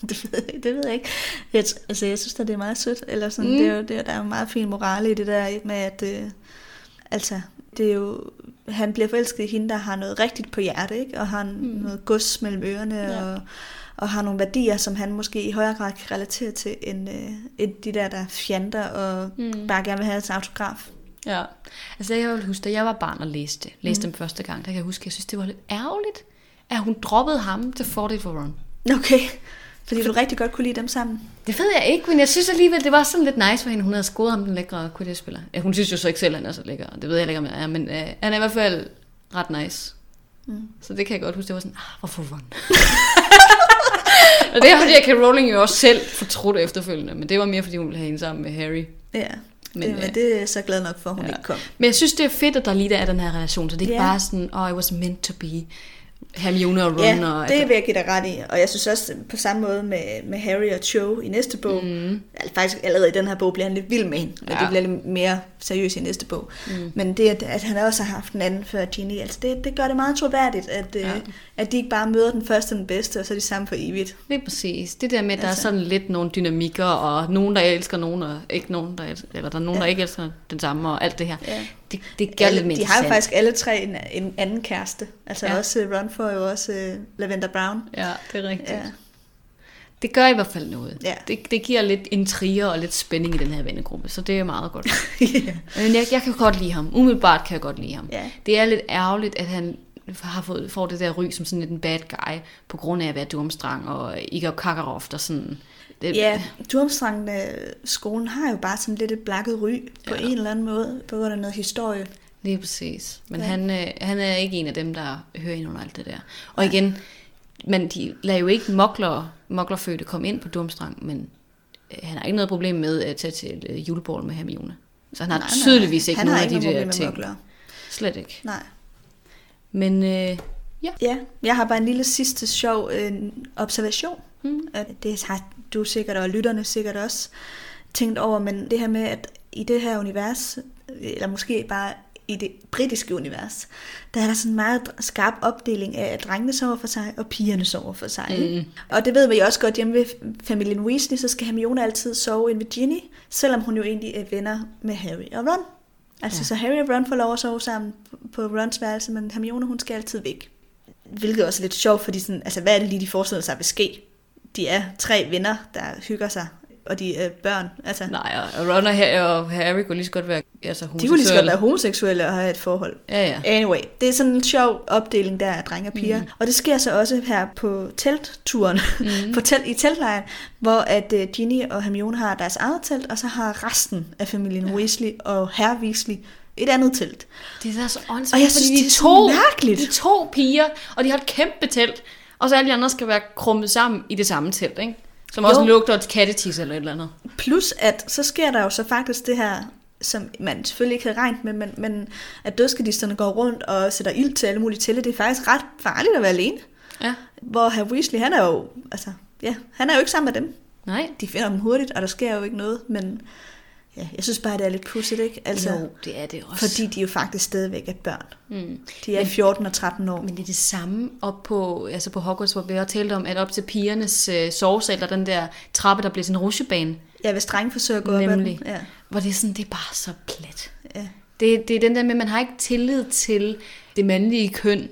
det, ved jeg, det ved jeg ikke. Jeg, altså, jeg synes, at det er meget sødt. Eller sådan, Mm. det er jo, det, er- der er jo meget fin morale i det der med, at øh, altså, det er jo, han bliver forelsket i hende, der har noget rigtigt på hjerte, ikke? og har mm. noget gods mellem ørerne, Ja. og, og har nogle værdier, som han måske i højere grad kan relatere til, end, øh, end de der, der er fjanter og Mm. bare gerne vil have hans autograf. Ja. Altså jeg vil huske, da jeg var barn og læste, læste mm. dem første gang, der kan jeg huske, jeg synes, det var lidt ærgerligt, at hun droppede ham til fordel for Ron. Okay, fordi du rigtig godt kunne lide dem sammen. Det ved jeg ikke, men jeg synes alligevel, det var sådan lidt nice for hende. Hun havde scoret ham den lækre Quidditch-spiller. Ja, hun synes jo så ikke selv, at han er så lækker. Det ved jeg ikke, om jeg er, men øh, han er i hvert fald ret nice. Mm. Så det kan jeg godt huske. Det var sådan, ah, hvorfor Ron? og det har J.K. Rowling jo også selv fortrudt efterfølgende, men det var mere, fordi hun ville have hende sammen med Harry. Ja, Men, men, det, øh, det er jeg så glad nok for, at hun ja. ikke kom. Men jeg synes, det er fedt, at der lige der er den her relation, så det er ikke Ja. bare sådan, oh, it was meant to be. Hermione og Ron. Ja, og, det vil jeg give dig ret i. Og jeg synes også på samme måde med, med Harry og Cho i næste bog. Mm. Altså, faktisk allerede i den her bog bliver han lidt vild med hende. Ja. Det bliver lidt mere seriøst i næste bog. Mm. Men det, at, at han også har haft en anden før Ginny, altså det, det gør det meget troværdigt, at, ja. Ja. øh, at de ikke bare møder den første og den bedste, og så er de sammen for evigt. Det er præcis. Det der med, at der Altså. er sådan lidt nogle dynamikker, og nogen, der elsker nogen, og ikke nogen, der elsker, eller der er nogen, ja. der ikke elsker den samme, og alt det her. Ja. Det, det gør det lidt mere de har jo faktisk alle tre en, en anden kæreste. Altså ja. Også øh, Ron får jo også uh, Lavender Brown. Ja, det er rigtigt. Ja. Det gør i hvert fald noget. Ja. Det, det giver lidt intriger og lidt spænding i den her vennegruppe, så det er meget godt. ja. Men jeg, jeg kan godt lide ham. Umiddelbart kan jeg godt lide ham. Ja. Det er lidt ærgerligt, at han har fået, får det der ry som sådan lidt en bad guy, på grund af at være Durmstrang og Igor Kakarov, der sådan... Det, Ja, Durmstrang skolen har jo bare sådan lidt et blakket ry på Ja. en eller anden måde, på grund af noget historie. Lige præcis. Men Ja. ja. han, øh, han er ikke en af dem, der hører ind under alt det der. Og igen, men de lader jo ikke mokler, moklerfødte komme ind på Durmstrang, men øh, han har ikke noget problem med at tage til øh, julebord med Hermione. Så han har nej, tydeligvis ikke han nogen har af de noget der ting. muggler. Slet ikke. Nej. Men øh, ja, Ja, jeg har bare en lille sidste sjov øh, observation. Mm. Og det har du sikkert, og lytterne sikkert også tænkt over, men det her med, at i det her univers, eller måske bare i det britiske univers, der er der sådan en meget skarp opdeling af, at drengene sover for sig, og pigerne sover for sig. Mm. Og det ved vi også godt hjemme ved familien Weasley, så skal Hermione altid sove inde ved Ginny, selvom hun jo egentlig er venner med Harry og Ron. Altså. Ja. så Harry og Ron får lov at sove sammen på Rons værelse, men Hermione, hun skal altid væk. Hvilket også er lidt sjovt, fordi sådan, altså, hvad er det lige, de forestiller sig vil ske? De er tre venner, der hygger sig, og de er børn. Altså, nej, og Ron og Harry, og Harry kunne lige så godt være altså, de kunne lige så godt homoseksuelle. være homoseksuelle og have et forhold. Ja, ja. Anyway, det er sådan en sjov opdeling der af drenge og piger. Mm. Og det sker så også her på teltturen, mm. på telt, i teltlejren, hvor at uh, Ginny og Hermione har deres eget telt, og så har resten af familien ja. Weasley og herr Weasley et andet telt. Det er da så åndssvagt, Og jeg fordi synes, de det er så to, mærkeligt. De to piger, og de har et kæmpe telt, og så alle de andre skal være krummet sammen i det samme telt, ikke? Som Jo. også lugter et kattetis eller et eller andet. Plus at så sker der jo så faktisk det her, som man selvfølgelig ikke havde regnet med, men, men at dødskadisterne går rundt og sætter ild til alle mulige telte, det er faktisk ret farligt at være alene. Ja. Hvor herr Weasley, han er jo, altså, ja, han er jo ikke sammen med dem. Nej. De finder dem hurtigt, og der sker jo ikke noget, men ja, jeg synes bare, det er lidt pudsigt, ikke? Altså, jo, det er det også. fordi de jo faktisk stadigvæk er børn. Mm. De er 14 og 13 år. Men det er det samme op på, altså på Hogwarts, hvor vi har talt om, at op til pigernes øh, sovesal, der er den der trappe, der bliver sådan en rusjebane. Ja, hvis drenge forsøger at gå op ad Nemlig. den. Ja, Hvor det er sådan, det er bare så plat. ja. Det, det er den der med, at man har ikke tillid til det mandlige køn.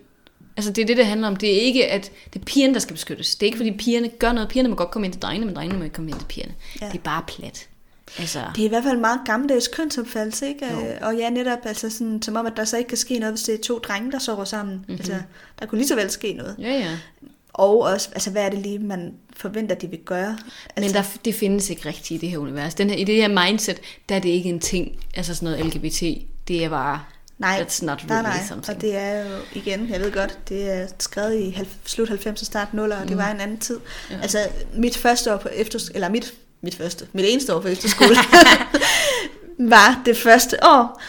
Altså det er det, det handler om. Det er ikke, at det er pigerne, der skal beskyttes. Det er ikke, fordi pigerne gør noget. Pigerne må godt komme ind til drengene, men drengene må ikke komme ind til pigerne. Ja. Det er bare plat. Altså, Det er i hvert fald en meget gammeldags kønsopfattelse, ikke? Jo. Øh, Og ja, netop altså sådan, som om, at der så ikke kan ske noget, hvis det er to drenge, der sover sammen. Mhm. Mm-hmm. Altså, der kunne lige så vel ske noget. ja, ja. Og også, altså hvad er det lige, man forventer, de vil gøre? Men Altså, der, det findes ikke rigtigt i det her univers. Den her, I det her mindset, der er det ikke en ting, altså sådan noget LGBT. Det er bare Nej, That's not nej, really nej. something. Og det er jo igen, jeg ved godt, det er skrevet i halv- slut 90 og start 0'er, og det var en anden tid. Ja. Altså mit første år på efterskole, eller mit, mit første, mit eneste år på efterskole, var det første år,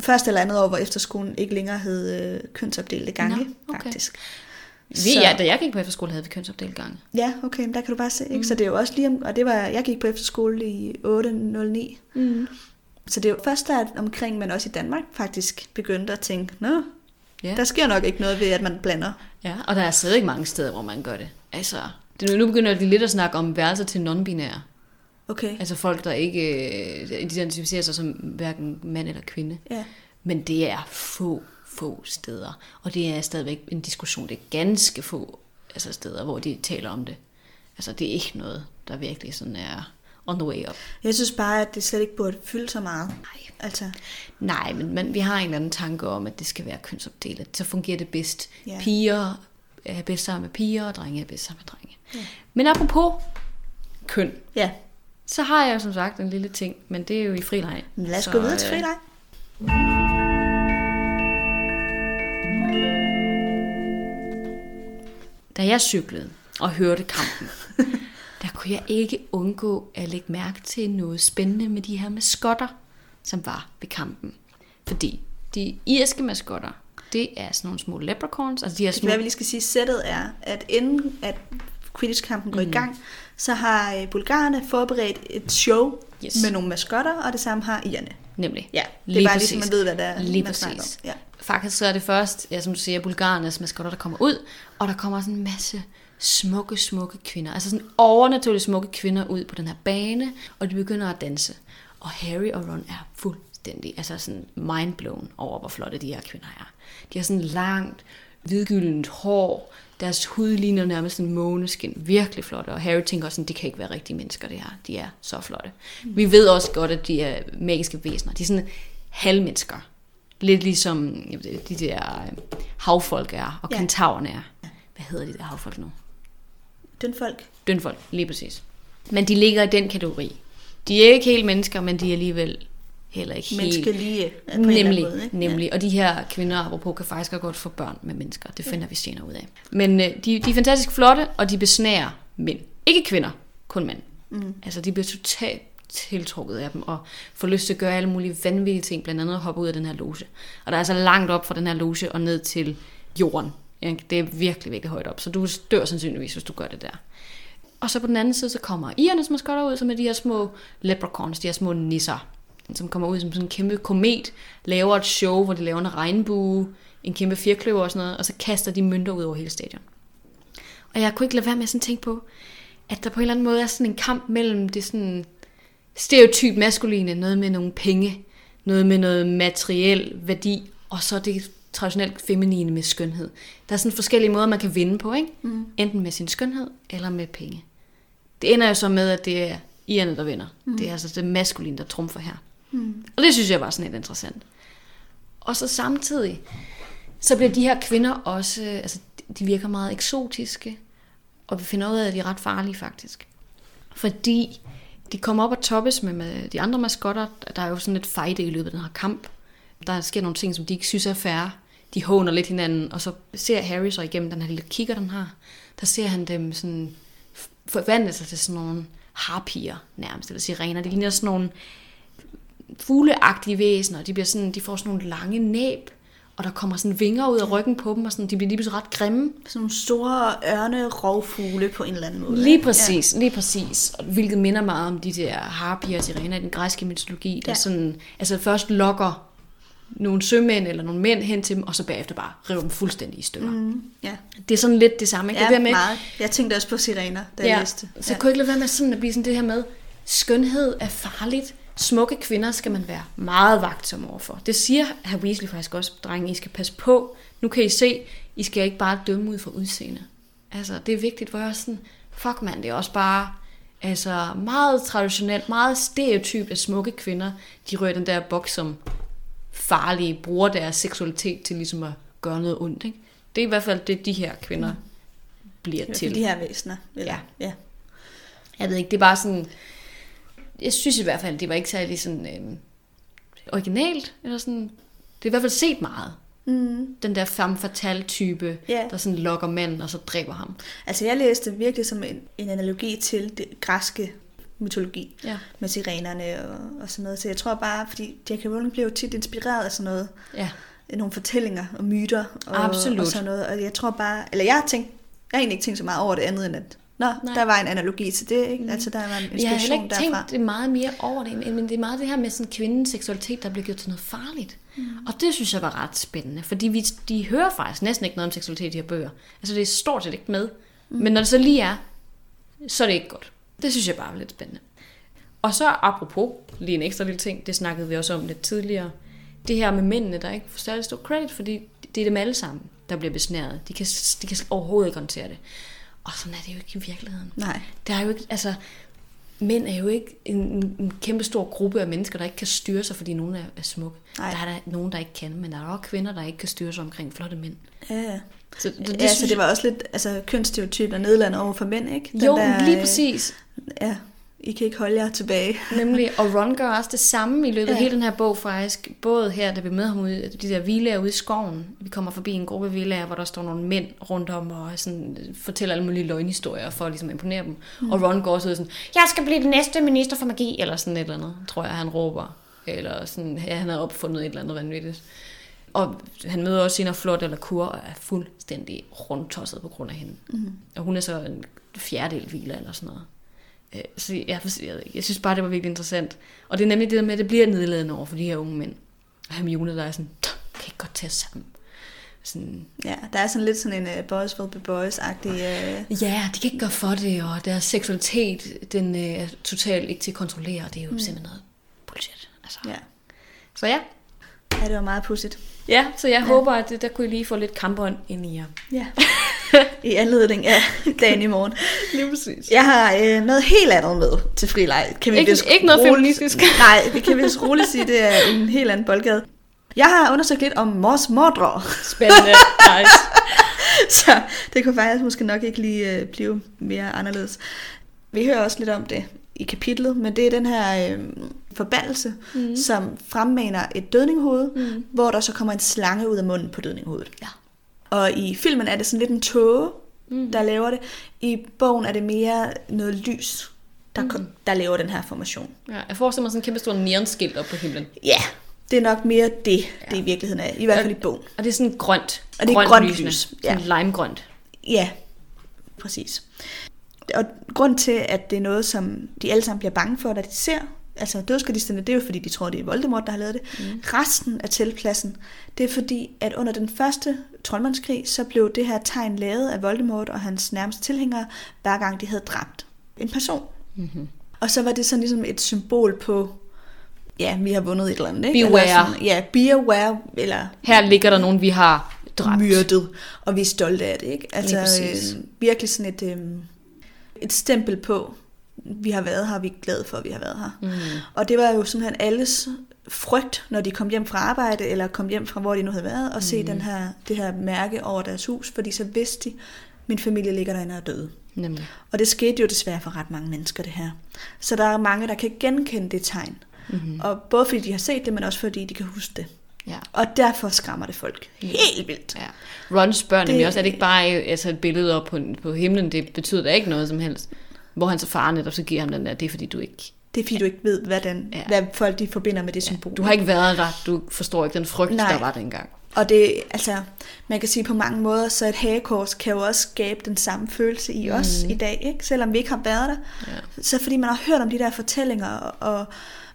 første eller andet år, hvor efterskolen ikke længere hed øh, kønsopdelte gange, Nå, okay. faktisk. Vi, ja, da jeg gik på efterskole, havde vi kønsopdelt gange. Ja, okay, men der kan du bare se, ikke? Mm. Så det er jo også lige om, og det var, jeg gik på efterskole i 809, Mm. så det er jo først der omkring, men også i Danmark faktisk begyndte at tænke, nå, Ja. der sker nok ikke noget ved, at man blander. ja, og der er stadig mange steder, hvor man gør det. Altså, det, nu begynder de lidt at snakke om værelser til non-binære. Okay, Altså folk, der ikke øh, identificerer sig som hverken mand eller kvinde. ja. Men det er få, få steder. Og det er stadigvæk en diskussion. Det er ganske få altså steder, hvor de taler om det. Altså det er ikke noget, der virkelig sådan er on the way up. Jeg synes bare, at det slet ikke burde fylde så meget. Nej. Altså, Nej, men, men vi har en eller anden tanke om, at det skal være kønsopdelt. Så fungerer det bedst. Ja. Piger er bedst sammen med piger, og drenge er bedst sammen med drenge. Ja. Men apropos køn, ja. Så har jeg som sagt en lille ting, men det er jo i frileg. Lad os Så, gå videre til øh, frileg. Da jeg cyklede og hørte kampen, der kunne jeg ikke undgå at lægge mærke til noget spændende med de her maskotter, som var ved kampen. Fordi de irske maskotter, det er sådan nogle små leprechauns, altså de her Det små... være, vi lige skal sige, sættet er, at inden at Quidditch-kampen går mm. i gang, så har øh, bulgarerne forberedt et show Yes. med nogle maskotter, og det samme har irerne. Nemlig. Ja, det Lige er bare præcis. ligesom, man ved, hvad der er, Lige man snakker præcis. om. Ja. Faktisk så er det først, ja, som du siger, bulgarernes maskotter, der kommer ud, og der kommer sådan en masse smukke, smukke kvinder. Altså sådan overnaturligt smukke kvinder ud på den her bane, og de begynder at danse. Og Harry og Ron er fuldstændig, altså sådan mindblown over, hvor flotte de her kvinder er. De har sådan langt, hvidgyldent hår, deres hud ligner nærmest en måneskin, virkelig flotte, og Harry tænker også sådan, det kan ikke være rigtige mennesker, det her, de er så flotte. Vi ved også godt, at de er magiske væsener, de er sådan halvmennesker, Lidt ligesom de der øh, havfolk er, og Ja. kentaverne er. Hvad hedder de der havfolk nu? Den folk. Dønfolk, lige præcis. Men de ligger i den kategori. De er ikke helt mennesker, men de er alligevel heller ikke helt... Menneskelige øh, på Nemlig, måde. Ikke? nemlig. Og de her kvinder, apropos, kan faktisk også godt få børn med mennesker. Det finder vi senere ud af. Men øh, de, de er fantastisk flotte, og de besnærer mænd. Ikke kvinder, kun mænd. Mm. Altså, de bliver totalt tiltrukket af dem, og får lyst til at gøre alle mulige vanvittige ting, blandt andet at hoppe ud af den her loge. Og der er altså langt op fra den her loge og ned til jorden. ikke? Det er virkelig, virkelig højt op, så du dør sandsynligvis, hvis du gør det der. Og så på den anden side, så kommer irernes maskotter ud, som er de her små leprechauns, de her små nisser, som kommer ud som sådan en kæmpe komet, laver et show, hvor de laver en regnbue, en kæmpe firkløver og sådan noget, og så kaster de mønter ud over hele stadion. Og jeg kunne ikke lade være med at sådan tænke på, at der på en eller anden måde er sådan en kamp mellem det sådan stereotyp maskuline, noget med nogle penge, noget med noget materiel værdi, og så det traditionelt feminine med skønhed. Der er sådan forskellige måder, man kan vinde på, ikke? Mm. Enten med sin skønhed, eller med penge. Det ender jo så med, at det er irerne, der vinder. Mm. Det er altså det maskuline, der trumfer her. Mm. Og det synes jeg var sådan lidt interessant. Og så samtidig, så bliver de her kvinder også, øh, altså de virker meget eksotiske, og vi finder ud af, at de er ret farlige faktisk. Fordi de kommer op og toppes med, med de andre maskotter. Der er jo sådan lidt fejde i løbet af den her kamp. Der sker nogle ting, som de ikke synes er fair. De håner lidt hinanden, og så ser Harry så igennem den her lille kigger, den har. Der ser han dem sådan forvandle sig til sådan nogle harpier nærmest, eller sirener. Det ligner sådan nogle fugleagtige væsener. De, bliver sådan, de får sådan nogle lange næb, og der kommer sådan vinger ud af ryggen på dem, og sådan, de bliver lige pludselig ret grimme. Sådan nogle store ørne rovfugle på en eller anden måde. Lige præcis, ja. lige præcis. Og Hvilket minder meget om de der harpier og sirener i den græske mytologi, der Ja. ja. sådan, altså først lokker nogle sømænd eller nogle mænd hen til dem, og så bagefter bare river dem fuldstændig i stykker. Ja. Mm. Ja. Det er sådan lidt det samme, ikke? ja det der med, meget. Jeg tænkte også på sirener, da jeg ja, læste. så kunne jeg ikke lade være med sådan at blive sådan det her med, skønhed er farligt. Smukke kvinder skal man være meget vagtsom overfor. Det siger herr Weasley faktisk også, drenge, I skal passe på. Nu kan I se, I skal ikke bare dømme ud fra udseende. Altså, det er vigtigt, hvor jeg sådan, fuck mand, det er også bare altså, meget traditionelt, meget stereotypt, at smukke kvinder, de rører den der boks som farlige, bruger deres seksualitet til ligesom at gøre noget ondt. Ikke? Det er i hvert fald det, de her kvinder bliver Ja, til. de her væsener. Eller, Ja. ja. Jeg ved ikke, det er bare sådan... Jeg synes i hvert fald, det var ikke særlig sådan øh, originalt, eller sådan Det er i hvert fald set meget. Mm. Den der femme fatale type, Ja. der sådan lokker manden, og så dræber ham. Altså jeg læste virkelig som en, en analogi til det græske mytologi Ja. med sirenerne og, og sådan noget. Så jeg tror bare, fordi J.K. Rowling blev tit inspireret af sådan noget, Ja. nogle fortællinger og myter og, Absolut. og sådan noget. Og jeg tror bare, eller jeg har tænkt, jeg har egentlig ikke tænkt så meget over det andet end at, nå, Nej. Der var en analogi til det, ikke? Altså der var en Jeg har heller inspiration ikke derfra. tænkt det meget mere over det, men men det er meget det her med sådan kvindens seksualitet, der bliver gjort til noget farligt. Mm. Og det synes jeg var ret spændende, fordi vi, de hører faktisk næsten ikke noget om seksualitet i de her bøger. Altså det er stort set ikke med. Mm. Men når det så lige er, så er det ikke godt. Det synes jeg bare var lidt spændende. Og så apropos, lige en ekstra lille ting, det snakkede vi også om lidt tidligere. Det her med mændene, der ikke får særlig stor credit, fordi det er dem alle sammen, der bliver besnæret. De kan, de kan overhovedet ikke håndtere det. Og sådan er det jo ikke i virkeligheden. Nej. Der er jo ikke, altså, mænd er jo ikke en, en, kæmpe stor gruppe af mennesker, der ikke kan styre sig, fordi nogen er, er smukke. Nej. Der er der nogen, der ikke kan, men der er også kvinder, der ikke kan styre sig omkring flotte mænd. Ja, ja. Så det, det, ja, så synes det var også lidt altså, kønsstereotyp og nedladende over for mænd, ikke? jeg, jo, lige øh, præcis. Ja, I kan ikke holde jer tilbage. Nemlig, og Ron gør også det samme i løbet af Ja. hele den her bog faktisk. Både her, da vi møder ham ude, de der villager ude i skoven. Vi kommer forbi en gruppe villager, hvor der står nogle mænd rundt om og sådan, fortæller alle mulige løgnhistorier for ligesom at imponere dem. Mm. Og Ron går også ud sådan, jeg skal blive den næste minister for magi, eller sådan et eller andet, tror jeg, han råber. Eller sådan, ja, han har opfundet et eller andet vanvittigt. Og han møder også Sina Flot eller Kur og er fuldstændig rundtosset på grund af hende. Mm. Og hun er så en fjerdedel hviler eller sådan noget. Øh, Så jeg, jeg, jeg synes bare, det var virkelig interessant. Og det er nemlig det der med, at det bliver nedladende over for de her unge mænd. Og Hermione, der er sådan, "Tch, kan ikke godt tage sammen. Sådan, Ja, der er sådan lidt sådan en uh, boys will be boys-agtig... Uh, ja, de kan ikke gøre for det, og deres seksualitet, den øh, er totalt ikke til at kontrollere, og det er jo mm. simpelthen noget bullshit. Altså. ja. Så ja. ja, det var meget pudsigt. Ja, så jeg ja. håber, at det, der kunne I lige få lidt kampånd ind i jer. Ja. I anledning af dagen i morgen. Lige præcis. Jeg har øh, noget helt andet med til frileg. Kan vi Ikke- vist ikke noget feministisk. Nej, vi kan vist roligt sige, det er en helt anden boldgade. Jeg har undersøgt lidt om Mors Mordre, Spændende. nice. så det kunne faktisk måske nok ikke lige øh, blive mere anderledes. Vi hører også lidt om det i kapitlet, men det er den her øh, forbandelse, mm. som fremmaner et dødninghoved, mm. hvor der så kommer en slange ud af munden på dødninghovedet. Ja. Og i filmen er det sådan lidt en tåge, mm. der laver det. I bogen er det mere noget lys, der, mm. der laver den her formation. Ja, jeg forestiller mig sådan en kæmpe stor neonskilt op på himlen. Ja, det er nok mere det, ja. det i virkeligheden er. I hvert fald i bogen. Og det er sådan grønt. Og det er grønt lysende. lys, Sådan ja. limegrønt. Ja, præcis. Og grund til, at det er noget, som de alle sammen bliver bange for, da de ser, altså dødsgardisterne, det er jo fordi, de tror, det er Voldemort, der har lavet det. Mm. Resten af teltpladsen, det er fordi, at under den første troldmandskrig, så blev det her tegn lavet af Voldemort og hans nærmeste tilhængere, hver gang de havde dræbt en person. Mm-hmm. Og så var det sådan ligesom et symbol på, ja, vi har vundet et eller andet. Ikke? Beware. Eller sådan, ja, be aware, eller Her ligger der nogen, vi har dræbt. myrdet, og vi er stolte af det. Ikke? Altså øh, virkelig sådan et, øh, et stempel på, vi har været her, og vi er glade for, at vi har været her. Mm. Og det var jo simpelthen alles frygt, når de kom hjem fra arbejde, eller kom hjem fra, hvor de nu havde været, og mm. se den her, det her mærke over deres hus, fordi så vidste de, min familie ligger derinde og er døde. Nemlig. Og det skete jo desværre for ret mange mennesker, det her. Så der er mange, der kan genkende det tegn. Mm-hmm. Og både fordi de har set det, men også fordi de kan huske det. Ja. Og derfor skræmmer det folk helt vildt. ja. Ron spørger nemlig også, er det ikke bare altså et billede op på, på himlen, det betyder da ikke noget som helst. Hvor han så far netop så giver ham den der, det er fordi du ikke, Det er fordi, du ikke ved, hvad, den, Ja. ja. hvad folk de forbinder med det symbol. du har ikke været der, du forstår ikke den frygt, Nej. der var dengang. Og det, altså, man kan sige på mange måder, så et hagekors kan jo også skabe den samme følelse i os i dag, ikke? selvom vi ikke har været der. Ja. Så fordi man har hørt om de der fortællinger, og, og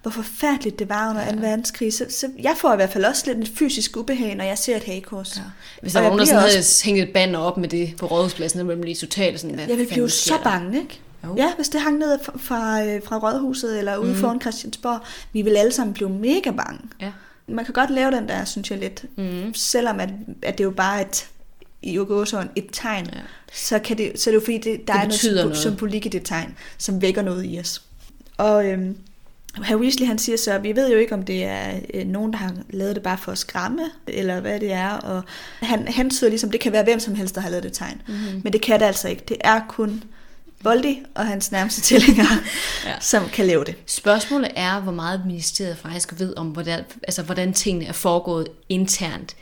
hvor forfærdeligt det var under 2. verdenskrig, så, så jeg får i hvert fald også lidt en fysisk ubehag, når jeg ser et hagekors. Ja. Hvis der Og var nogen, der sådan også- havde hængt et banner op med det på rådhuspladsen, så ville man blive totalt sådan, hvad Jeg vil fanden blive så bange, ikke? Jo. Ja, hvis det hang ned fra, fra, øh, fra Rådhuset eller ude mm. foran Christiansborg, vi vil alle sammen blive mega bange. Ja. Man kan godt lave den der, synes jeg lidt. Mm. Selvom at, at det jo bare er et, i gåsøjne, et tegn, Ja. så, kan det, så er det jo fordi, det, der Det er noget, noget. symbolik i det tegn, som vækker noget i os. Og øhm, Herr Weasley han siger så, vi ved jo ikke, om det er øh, nogen, der har lavet det bare for at skræmme, eller hvad det er. Og han hentyder ligesom, det kan være hvem som helst, der har lavet det tegn. Mm-hmm. Men det kan det altså ikke. Det er kun Voldy og hans nærmeste tilhængere, Ja. som kan lave det. Spørgsmålet er, hvor meget ministeriet faktisk ved om, hvordan, altså, hvordan tingene er foregået internt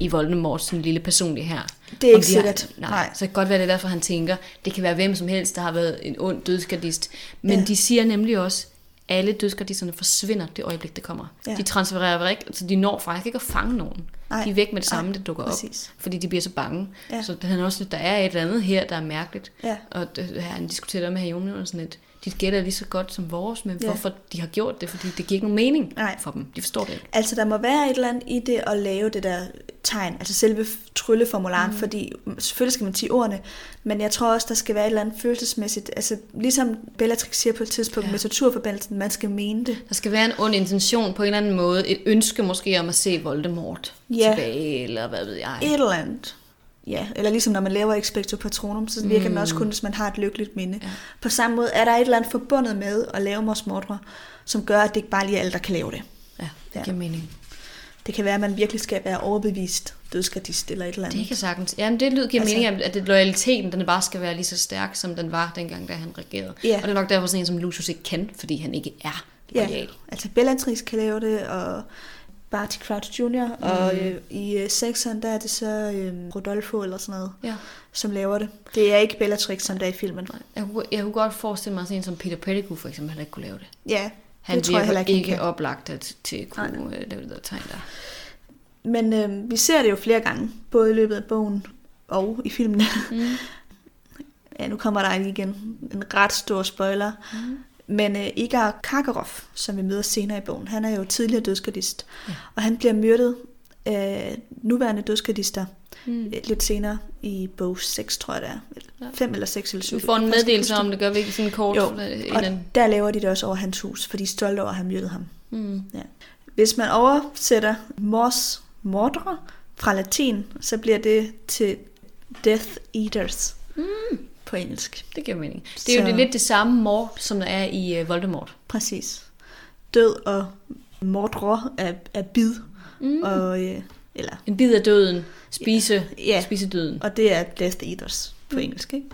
i Voldemorts sådan lille personlige her. Det er Om ikke de har- sikkert. Nej, Nej. så det kan godt være, det er derfor, han tænker, det kan være hvem som helst, der har været en ond dødsgardist. Men. Ja. de siger nemlig også, alle dødsgardisterne forsvinder det øjeblik, det kommer. Ja. De transfererer ikke, så de når faktisk ikke at fange nogen. Nej. De er væk med det samme, Nej, det dukker op. præcis. Fordi de bliver så bange. Ja. Så det er også, lidt, der er et eller andet her, der er mærkeligt. Ja. Og det, han diskuterer det med Hermione og sådan lidt. De gætter lige så godt som vores, men Ja. hvorfor de har gjort det, fordi det giver ikke nogen mening Nej. for dem. De forstår det ikke. Altså, der må være et eller andet i det at lave det der tegn, altså selve trylleformularen, mm. fordi selvfølgelig skal man sige ordene, men jeg tror også, der skal være et eller andet følelsesmæssigt, altså ligesom Bellatrix siger på et tidspunkt Ja. med torturforbandelsen, man skal mene det. Der skal være en ond intention på en eller anden måde. Et ønske måske om at se Voldemort Ja. tilbage, eller hvad ved jeg. Et eller andet. Ja, eller ligesom når man laver Expecto Patronum, så virker mm. den også kun, hvis man har et lykkeligt minde. Ja. På samme måde er der et eller andet forbundet med at lave Mors Mordre, som gør, at det ikke bare lige er alle, der kan lave det. Ja, det Ja. giver mening. Det kan være, at man virkelig skal være overbevist dødskardist eller et eller andet. Det kan sagtens. Jamen, det lyder giver Altså- mening, at det, loyaliteten den bare skal være lige så stærk, som den var dengang, da han regerede. Ja. Og det er nok derfor sådan en som Lucius ikke kan, fordi han ikke er Ja, loyal. altså Bellatrix kan lave det, og Barty Crouch Jr., mm. og øh, i øh, sexeren, der er det så øh, Rodolfo eller sådan noget, Ja. som laver det. Det er ikke Bellatrix, som der er i filmen. Jeg, kunne, jeg kunne godt forestille mig, at sådan en som Peter Pettigrew for eksempel heller ikke kunne lave det. Ja, Han det tror jeg heller ikke, ikke han kan. oplagt at, til at kunne øh, lave det der tegn der. Men øh, vi ser det jo flere gange, både i løbet af bogen og i filmen. Mm. ja, nu kommer der igen en ret stor spoiler. Mm. Men øh, Igar Karkaroff, som vi møder senere i bogen, han er jo tidligere dødsgardist. Ja. Og han bliver myrdet af nuværende dødsgardister Mm. øh, lidt senere i bog 6, tror jeg det er. Ja. 5 eller 6 eller 7. Du får en meddelelse om, det gør vi ikke sådan kort. Jo, øh, Og inden. der laver de det også over hans hus, for de er stolte over at have myrdet ham. Mm. Hvis man oversætter mors mordre fra latin, så bliver det til Death Eaters Mm. På engelsk. Det giver mening. Det er jo Så- det, lidt det samme mor, som der er i uh, Voldemort. Præcis. Død og mordre er, er bid, Mm. og, øh, eller, En bid af døden. Spise, Ja. spise døden. og det er Death Eaters på engelsk. Ikke?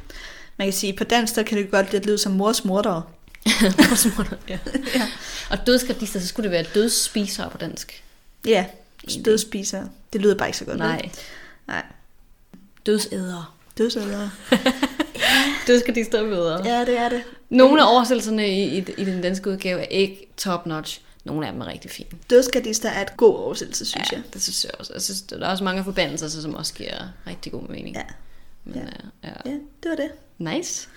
Man kan sige, på dansk, der kan det godt lidt lyde som mors mordere. ja. Og dødsgardister, så skulle det være dødsspisere på dansk. Ja, dødspisere. Det lyder bare ikke så godt. Nej. Nej. Dødsædere. Dødsædere. Dødsgardister er bedre. Ja, det er det. Nogle af oversættelserne i, i, i den danske udgave er ikke top notch. Nogle af dem er rigtig fine. Dødsgardister er et god oversættelse, synes ja, jeg. det synes jeg også. Jeg synes, der er også mange forbandelser, som også giver rigtig god mening. Ja. Men, Ja. ja. ja. Ja, det var det. Nice.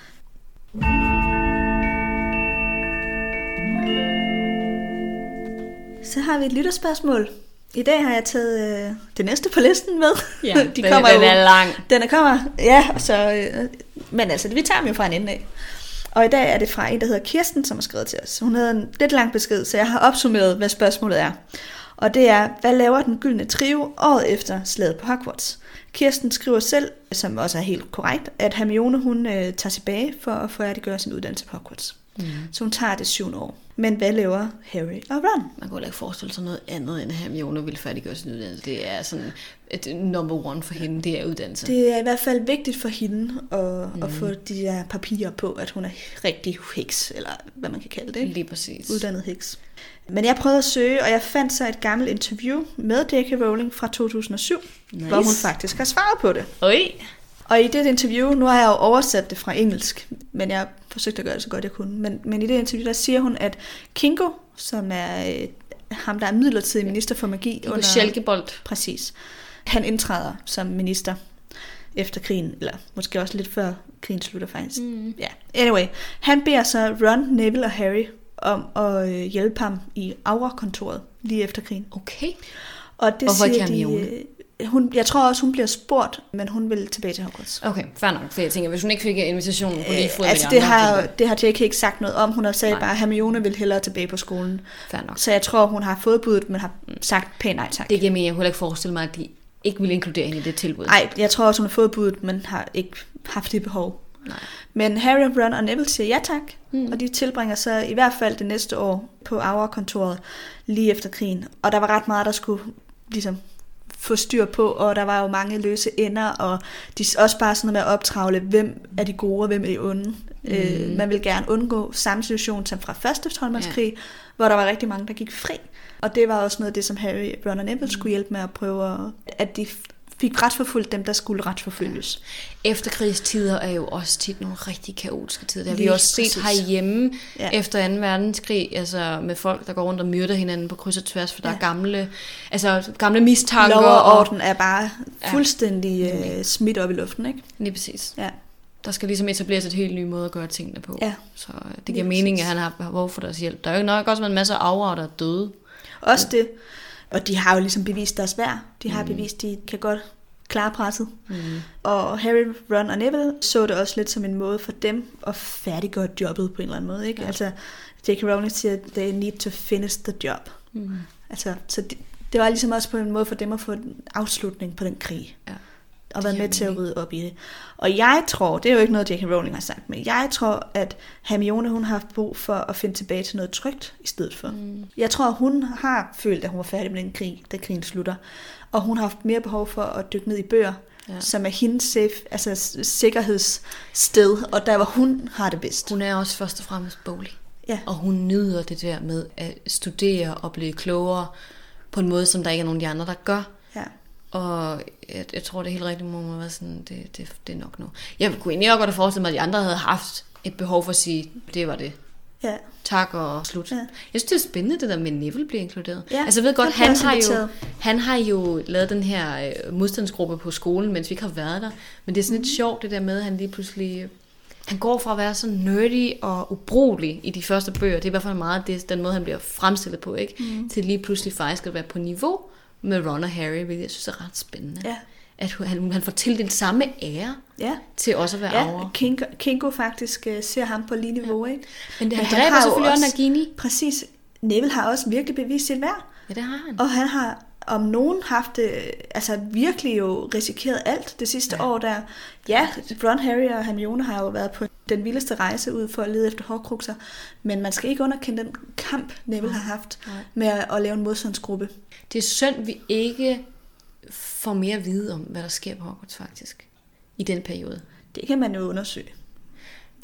Så har vi et lytterspørgsmål. I dag har jeg taget øh, det næste på listen med. Ja, De den, kommer den jo, er lang. Den er kommer, ja, så, øh, men altså, vi tager dem jo fra en ende af. Og i dag er det fra en, der hedder Kirsten, som har skrevet til os. Hun havde en lidt lang besked, så jeg har opsummeret, hvad spørgsmålet er. Og det er, hvad laver den gyldne trio året efter slaget på Hogwarts? Kirsten skriver selv, som også er helt korrekt, at Hermione hun øh, tager tilbage for at færdiggøre sin uddannelse på Hogwarts. Mm. Så hun tager det syvende år. Men hvad laver Harry og Ron? Man kunne ikke forestille sig noget andet, end at Hermione ville færdiggøre sin uddannelse. Det er sådan et number one for hende, det er uddannelse. Det er i hvert fald vigtigt for hende at, mm. at få de der papirer på, at hun er rigtig heks, eller hvad man kan kalde det. Lige præcis. Uddannet heks. Men jeg prøvede at søge, og jeg fandt så et gammelt interview med J.K. Rowling fra 2007, Nice. hvor hun faktisk har svaret på det. Oj. Og i det interview, nu har jeg jo oversat det fra engelsk, men jeg forsøgte at gøre det så godt jeg kunne. Men, men i det interview, der siger hun, at Kingo, som er øh, ham, der er midlertidig minister for magi Under... Sjælkebold. Præcis. Han indtræder som minister efter krigen, eller måske også lidt før krigen slutter faktisk. Mm. Ja, anyway. Han beder så Ron, Neville og Harry om at øh, hjælpe ham i Aura-kontoret lige efter krigen. Okay. Og det Hvorfor ikke siger de, Hermione? øh, hun, jeg tror også, hun bliver spurgt, men hun vil tilbage til Hogwarts. Okay, fair nok. For jeg tænker, hvis hun ikke fik invitationen på lige fod Øh, altså det har, det har J.K. ikke sagt noget om. Hun har sagt Nej. bare, at Hermione vil hellere tilbage på skolen. fair nok. Så jeg tror, hun har fået budet, men har sagt pænt nej tak. Det giver mening. Jeg kunne ikke forestille mig, at de ikke ville inkludere hende i det tilbud. Nej, jeg tror også, hun har fået budet, men har ikke haft det behov. Nej. Men Harry, Ron og Neville siger ja tak, mm. og de tilbringer så i hvert fald det næste år på Aura-kontoret lige efter krigen. Og der var ret meget, der skulle ligesom få styr på, og der var jo mange løse ender, og de også bare sådan noget med at optravle, hvem er de gode, og hvem er de onde Mm. Øh, man vil gerne undgå samme situation som fra første troldmandskrig, ja. hvor der var rigtig mange, der gik fri. Og det var også noget af det, som Harry, Ron og Neville skulle hjælpe med at prøve, at de fik retsforfulgt dem, der skulle retsforfølges. Efterkrigstider er jo også tit nogle rigtig kaotiske tider. Det har vi også set herhjemme ja. efter 2. verdenskrig, altså med folk, der går rundt og myrder hinanden på kryds og tværs, for ja. der er gamle, altså gamle mistanker. Lov og orden er bare fuldstændig ja. uh, smidt op i luften, ikke? Lige præcis. Ja. Der skal ligesom etableres et helt ny måde at gøre tingene på. Ja. Så øh, det giver mening, at han har behov for deres hjælp. Der er jo nok også en masse afre, der er døde. Også det. Og de har jo ligesom bevist deres værd. De har mm. bevist, de kan godt klare presset. Mm. Og Harry, Ron og Neville så det også lidt som en måde for dem at færdiggøre jobbet på en eller anden måde. Ikke? Ja. Altså, J.K. Rowling siger, they need to finish the job. Mm. Altså, så det, det var ligesom også på en måde for dem at få en afslutning på den krig. Ja og været med til at rydde op i det. Og jeg tror, det er jo ikke noget, J.K. Rowling har sagt, men jeg tror, at Hermione hun har haft brug for at finde tilbage til noget trygt i stedet for. Mm. Jeg tror, hun har følt, at hun var færdig med den krig, da krigen slutter. Og hun har haft mere behov for at dykke ned i bøger, ja. som er hendes safe, altså sikkerhedssted, og der hvor hun har det bedst. Hun er også først og fremmest bolig. Ja. Og hun nyder det der med at studere og blive klogere på en måde, som der ikke er nogen af de andre, der gør. Ja. Og jeg, jeg tror, det er helt rigtigt, man være sådan, det, det, det er nok nu. Jeg kunne egentlig også godt have forestillet mig, at de andre havde haft et behov for at sige, det var det. Ja. Tak og slut. Ja. Jeg synes, det er spændende, det der med Neville bliver inkluderet. Ja, altså, jeg ved godt, han har, jo, han har jo lavet den her øh, modstandsgruppe på skolen, mens vi ikke har været der. Men det er sådan lidt mm. sjovt, det der med, at han lige pludselig... Han går fra at være så nerdy og ubrugelig i de første bøger. Det er i hvert fald meget det, den måde, han bliver fremstillet på, ikke? Mm. Til lige pludselig faktisk at være på niveau med Ron og Harry, hvilket jeg synes er ret spændende. Ja. At han, han får tildelt samme ære ja. til også at være ja, over. Kingo, Kingo faktisk uh, ser ham på lige niveau, ja. ikke? Men det, han, han dræber selvfølgelig også Nagini. Præcis. Neville har også virkelig bevist sit værd. Ja, det har han. Og han har om nogen haft det, altså virkelig jo risikeret alt det sidste ja. år der. Ja, Ron, Harry og Hermione har jo været på den vildeste rejse ud for at lede efter hårdkrukser, men man skal ikke underkende den kamp, Neville har haft Nej. med at, at lave en modstandsgruppe. Det er synd, vi ikke får mere at vide om, hvad der sker på Hogwarts faktisk, i den periode. Det kan man jo undersøge.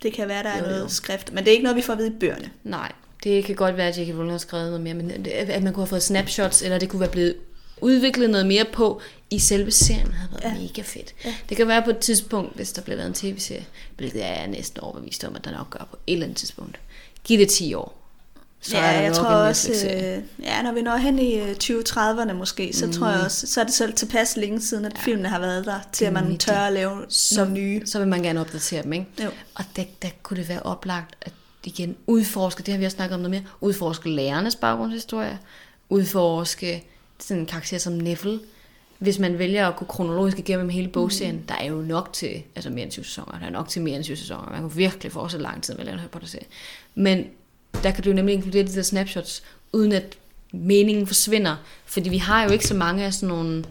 Det kan være, der er jo, noget jo. skrift, men det er ikke noget, vi får at vide i bøgerne. Nej, det kan godt være, at J.K. Rowling har skrevet noget mere, men at man kunne have fået snapshots, eller det kunne være blevet udviklet noget mere på i selve serien, havde været ja. mega fedt. Ja. Det kan være på et tidspunkt, hvis der bliver lavet en tv-serie, hvilket jeg er næsten overbevist om, at der nok gør på et eller andet tidspunkt. Giv det 10 år så ja, er der jeg tror også, øh, ja, når vi når hen i 2030'erne øh, måske, så mm. tror jeg også, så er det selv tilpas længe siden, at ja. filmene har været der, til at man tør at lave så, nogle nye. Så vil man gerne opdatere dem, ikke? Jo. Og der, der kunne det være oplagt at igen udforske, det har vi også snakket om noget mere, udforske lærernes baggrundshistorie, udforske sådan en karakter som Neville, hvis man vælger at gå kronologisk igennem hele bogserien, mm. der er jo nok til, altså mere end 20 sæsoner, der er nok til mere end 20 sæsoner, man kan virkelig fortsætte lang tid med at lave en Harry Potter-serie. Men der kan du jo nemlig inkludere de der snapshots, uden at meningen forsvinder. Fordi vi har jo ikke så mange af sådan nogle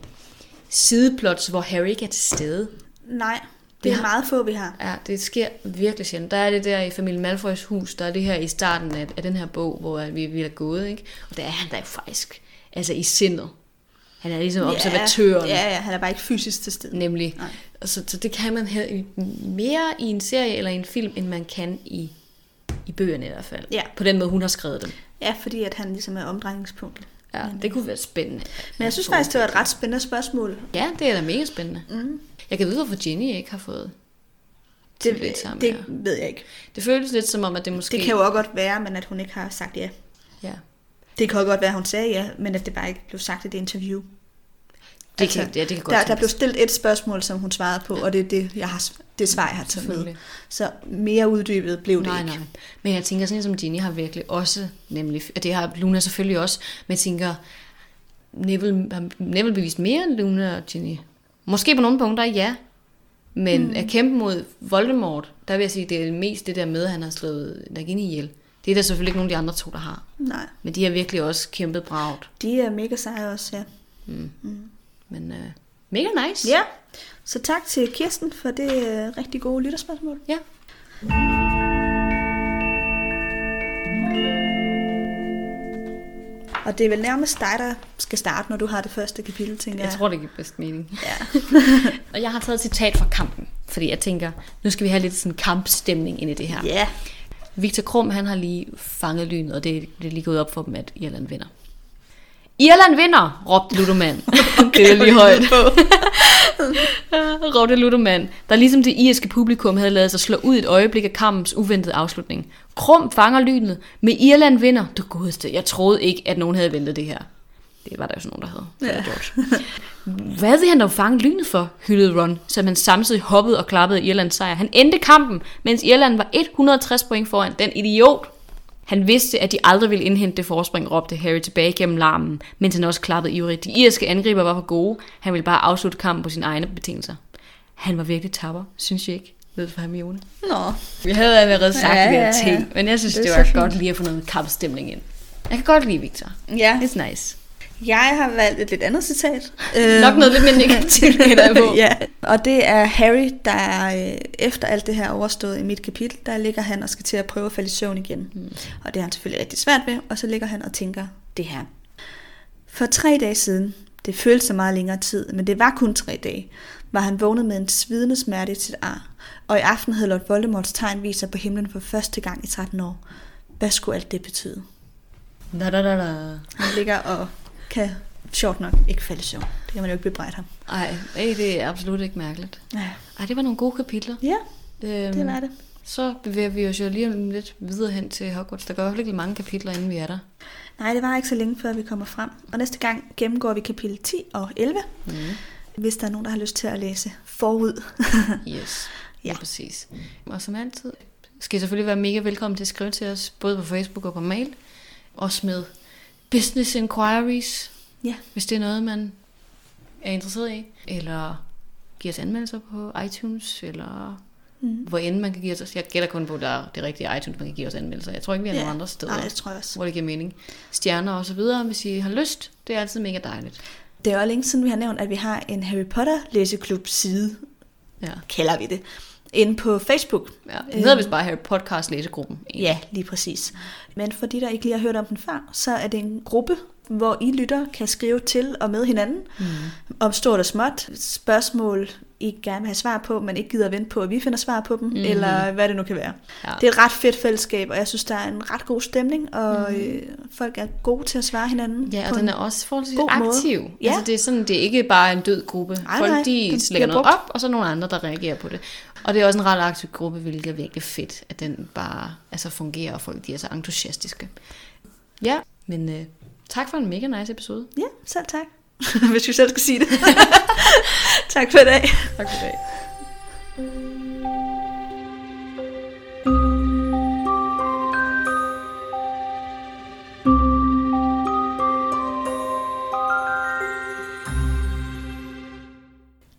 sideplots, hvor Harry ikke er til stede. Nej, det er har, meget få, vi har. Ja, det sker virkelig sjældent. Der er det der i familien Malfoys hus, der er det her i starten af, af den her bog, hvor vi, vi er gået, ikke? Og der er han der faktisk, altså i sindet. Han er ligesom observatøren. Ja, ja, han er bare ikke fysisk til stede. Nemlig. Nej. Så, så det kan man have mere i en serie eller i en film, end man kan i i bøgerne i hvert fald. Ja. På den måde, hun har skrevet dem. Ja, fordi at han ligesom er omdrejningspunktet. Ja, Men, det kunne være spændende. Men jeg synes faktisk, det var et ret spændende spørgsmål. Ja, det er da mega spændende. Mm. Jeg kan vide, hvorfor Jenny ikke har fået det, det, sammen, det ja. ved jeg ikke. Det føles lidt som om, at det måske... Det kan jo også godt være, men at hun ikke har sagt ja. Ja. Det kan også godt være, at hun sagde ja, men at det bare ikke blev sagt i det interview. Det altså, kan, ja, det kan godt der, der blev stillet et spørgsmål, som hun svarede på, og det er det, jeg har, det svar, jeg har taget med. Så mere uddybet blev det nej, ikke. Nej. Men jeg tænker sådan som Ginny har virkelig også, nemlig, og det har Luna selvfølgelig også, men jeg tænker, Neville har Neville bevist mere end Luna og Ginny. Måske på nogle punkter, ja. Men mm. at kæmpe mod Voldemort, der vil jeg sige, det er mest det der med, at han har slået Nagini ihjel. Det er der selvfølgelig ikke nogen af de andre to, der har. Nej. Men de har virkelig også kæmpet bragt. De er mega seje også, ja. Mm. Mm. Men uh, mega nice. Ja, så tak til Kirsten for det uh, rigtig gode lytterspørgsmål. Ja. Og det er vel nærmest dig, der skal starte, når du har det første kapitel, tænker jeg. Jeg tror, det giver bedst mening. Ja. og jeg har taget et citat fra kampen. Fordi jeg tænker, nu skal vi have lidt sådan kampstemning ind i det her. Ja. Victor Krum, han har lige fanget lynet, og det, det er lige gået op for dem, at Irland vinder. Irland vinder, råbte Ludoman. det er lige højt. råbte Ludoman, der ligesom det irske publikum havde lavet sig slå ud et øjeblik af kampens uventede afslutning. Krum fanger lynet, med Irland vinder. Du godeste, jeg troede ikke, at nogen havde ventet det her. Det var der jo sådan nogen, der havde. Ja. George. Hvad vil han dog fange lynet for, hyldede Ron, som han samtidig hoppede og klappede Irlands sejr. Han endte kampen, mens Irland var 160 point foran. Den idiot. Han vidste, at de aldrig ville indhente det forspring, råbte Harry tilbage gennem larmen, mens han også klappede ivrigt. De irske angriber var for gode. Han ville bare afslutte kampen på sine egne betingelser. Han var virkelig tapper, synes jeg ikke? Ved for Hermione? Nå. Vi havde allerede sagt Ja, ja, ja, ja, ting, men jeg synes, Det det, var fint. godt lige at få noget kampstemning ind. Jeg kan godt lide Victor. Ja. It's nice. Jeg har valgt et lidt andet citat. Nok noget lidt mere negativt, gætter jeg på. ja, og det er Harry, der øh, efter alt det her overstået i mit kapitel, der ligger han og skal til at prøve at falde i søvn igen. Mm. Og det er han selvfølgelig rigtig svært ved, og så ligger han og tænker det her. For tre dage siden, det føltes så meget længere tid, men det var kun tre dage, var han vågnet med en svidende smerte i sit ar, og i aften havde Lord Voldemorts tegn vist sig på himlen for første gang i 13 år. Hvad skulle alt det betyde? Da, da, da, da. Han ligger og kan sjovt nok ikke falde i søvn. Det kan man jo ikke bebrejde ham. Ej, ej, det er absolut ikke mærkeligt. Ja, Ej, det var nogle gode kapitler. ja Øhm, det var det. Så bevæger vi os jo lige lidt videre hen til Hogwarts. Der går i hvert fald ikke mange kapitler, inden vi er der. Nej, det var ikke så længe før vi kommer frem. Og næste gang gennemgår vi kapitel 10 og 11, Mm. hvis der er nogen, der har lyst til at læse forud. Yes, Ja. ja. præcis. Og som altid skal I selvfølgelig være mega velkommen til at skrive til os, både på Facebook og på mail. Også med business inquiries, ja, hvis det er noget, man er interesseret i. Eller give os anmeldelser på iTunes, eller mm. hvor end man kan give os. Jeg gætter kun på, at der er det rigtige iTunes, man kan give os anmeldelser. Jeg tror ikke, vi har Ja. nogen andre steder, Nej, det tror jeg også. hvor det giver mening. Stjerner og så videre, hvis I har lyst. Det er altid mega dejligt. Det er jo længe siden, vi har nævnt, at vi har en Harry Potter læseklub side, Ja. kalder vi det, inde på Facebook. ja. Det hedder vist bare Harry Podcast læsegruppen. egentlig. Ja, lige præcis. Men for de, der ikke lige har hørt om den før, så er det en gruppe, hvor I lytter kan skrive til og med hinanden Mm. om stort og småt, spørgsmål, I gerne vil have svar på, men ikke gider at vente på, at vi finder svar på dem, mm. eller hvad det nu kan være. Ja. Det er et ret fedt fællesskab, og jeg synes, der er en ret god stemning, og mm. øh, folk er gode til at svare hinanden. Ja, og den en- er også forholdsvis god måde. aktiv. Ja. Altså, det er sådan, det er ikke bare en død gruppe. Nej, Folk, nej, de bliver noget op, og så er nogle andre, der reagerer på det. Og det er også en ret aktiv gruppe, hvilket er virkelig fedt, at den bare altså, fungerer, og folk de er så entusiastiske. Ja, men øh, tak for en mega nice episode. Ja, selv tak. Hvis vi selv skal sige det. tak for i dag. Tak for i dag.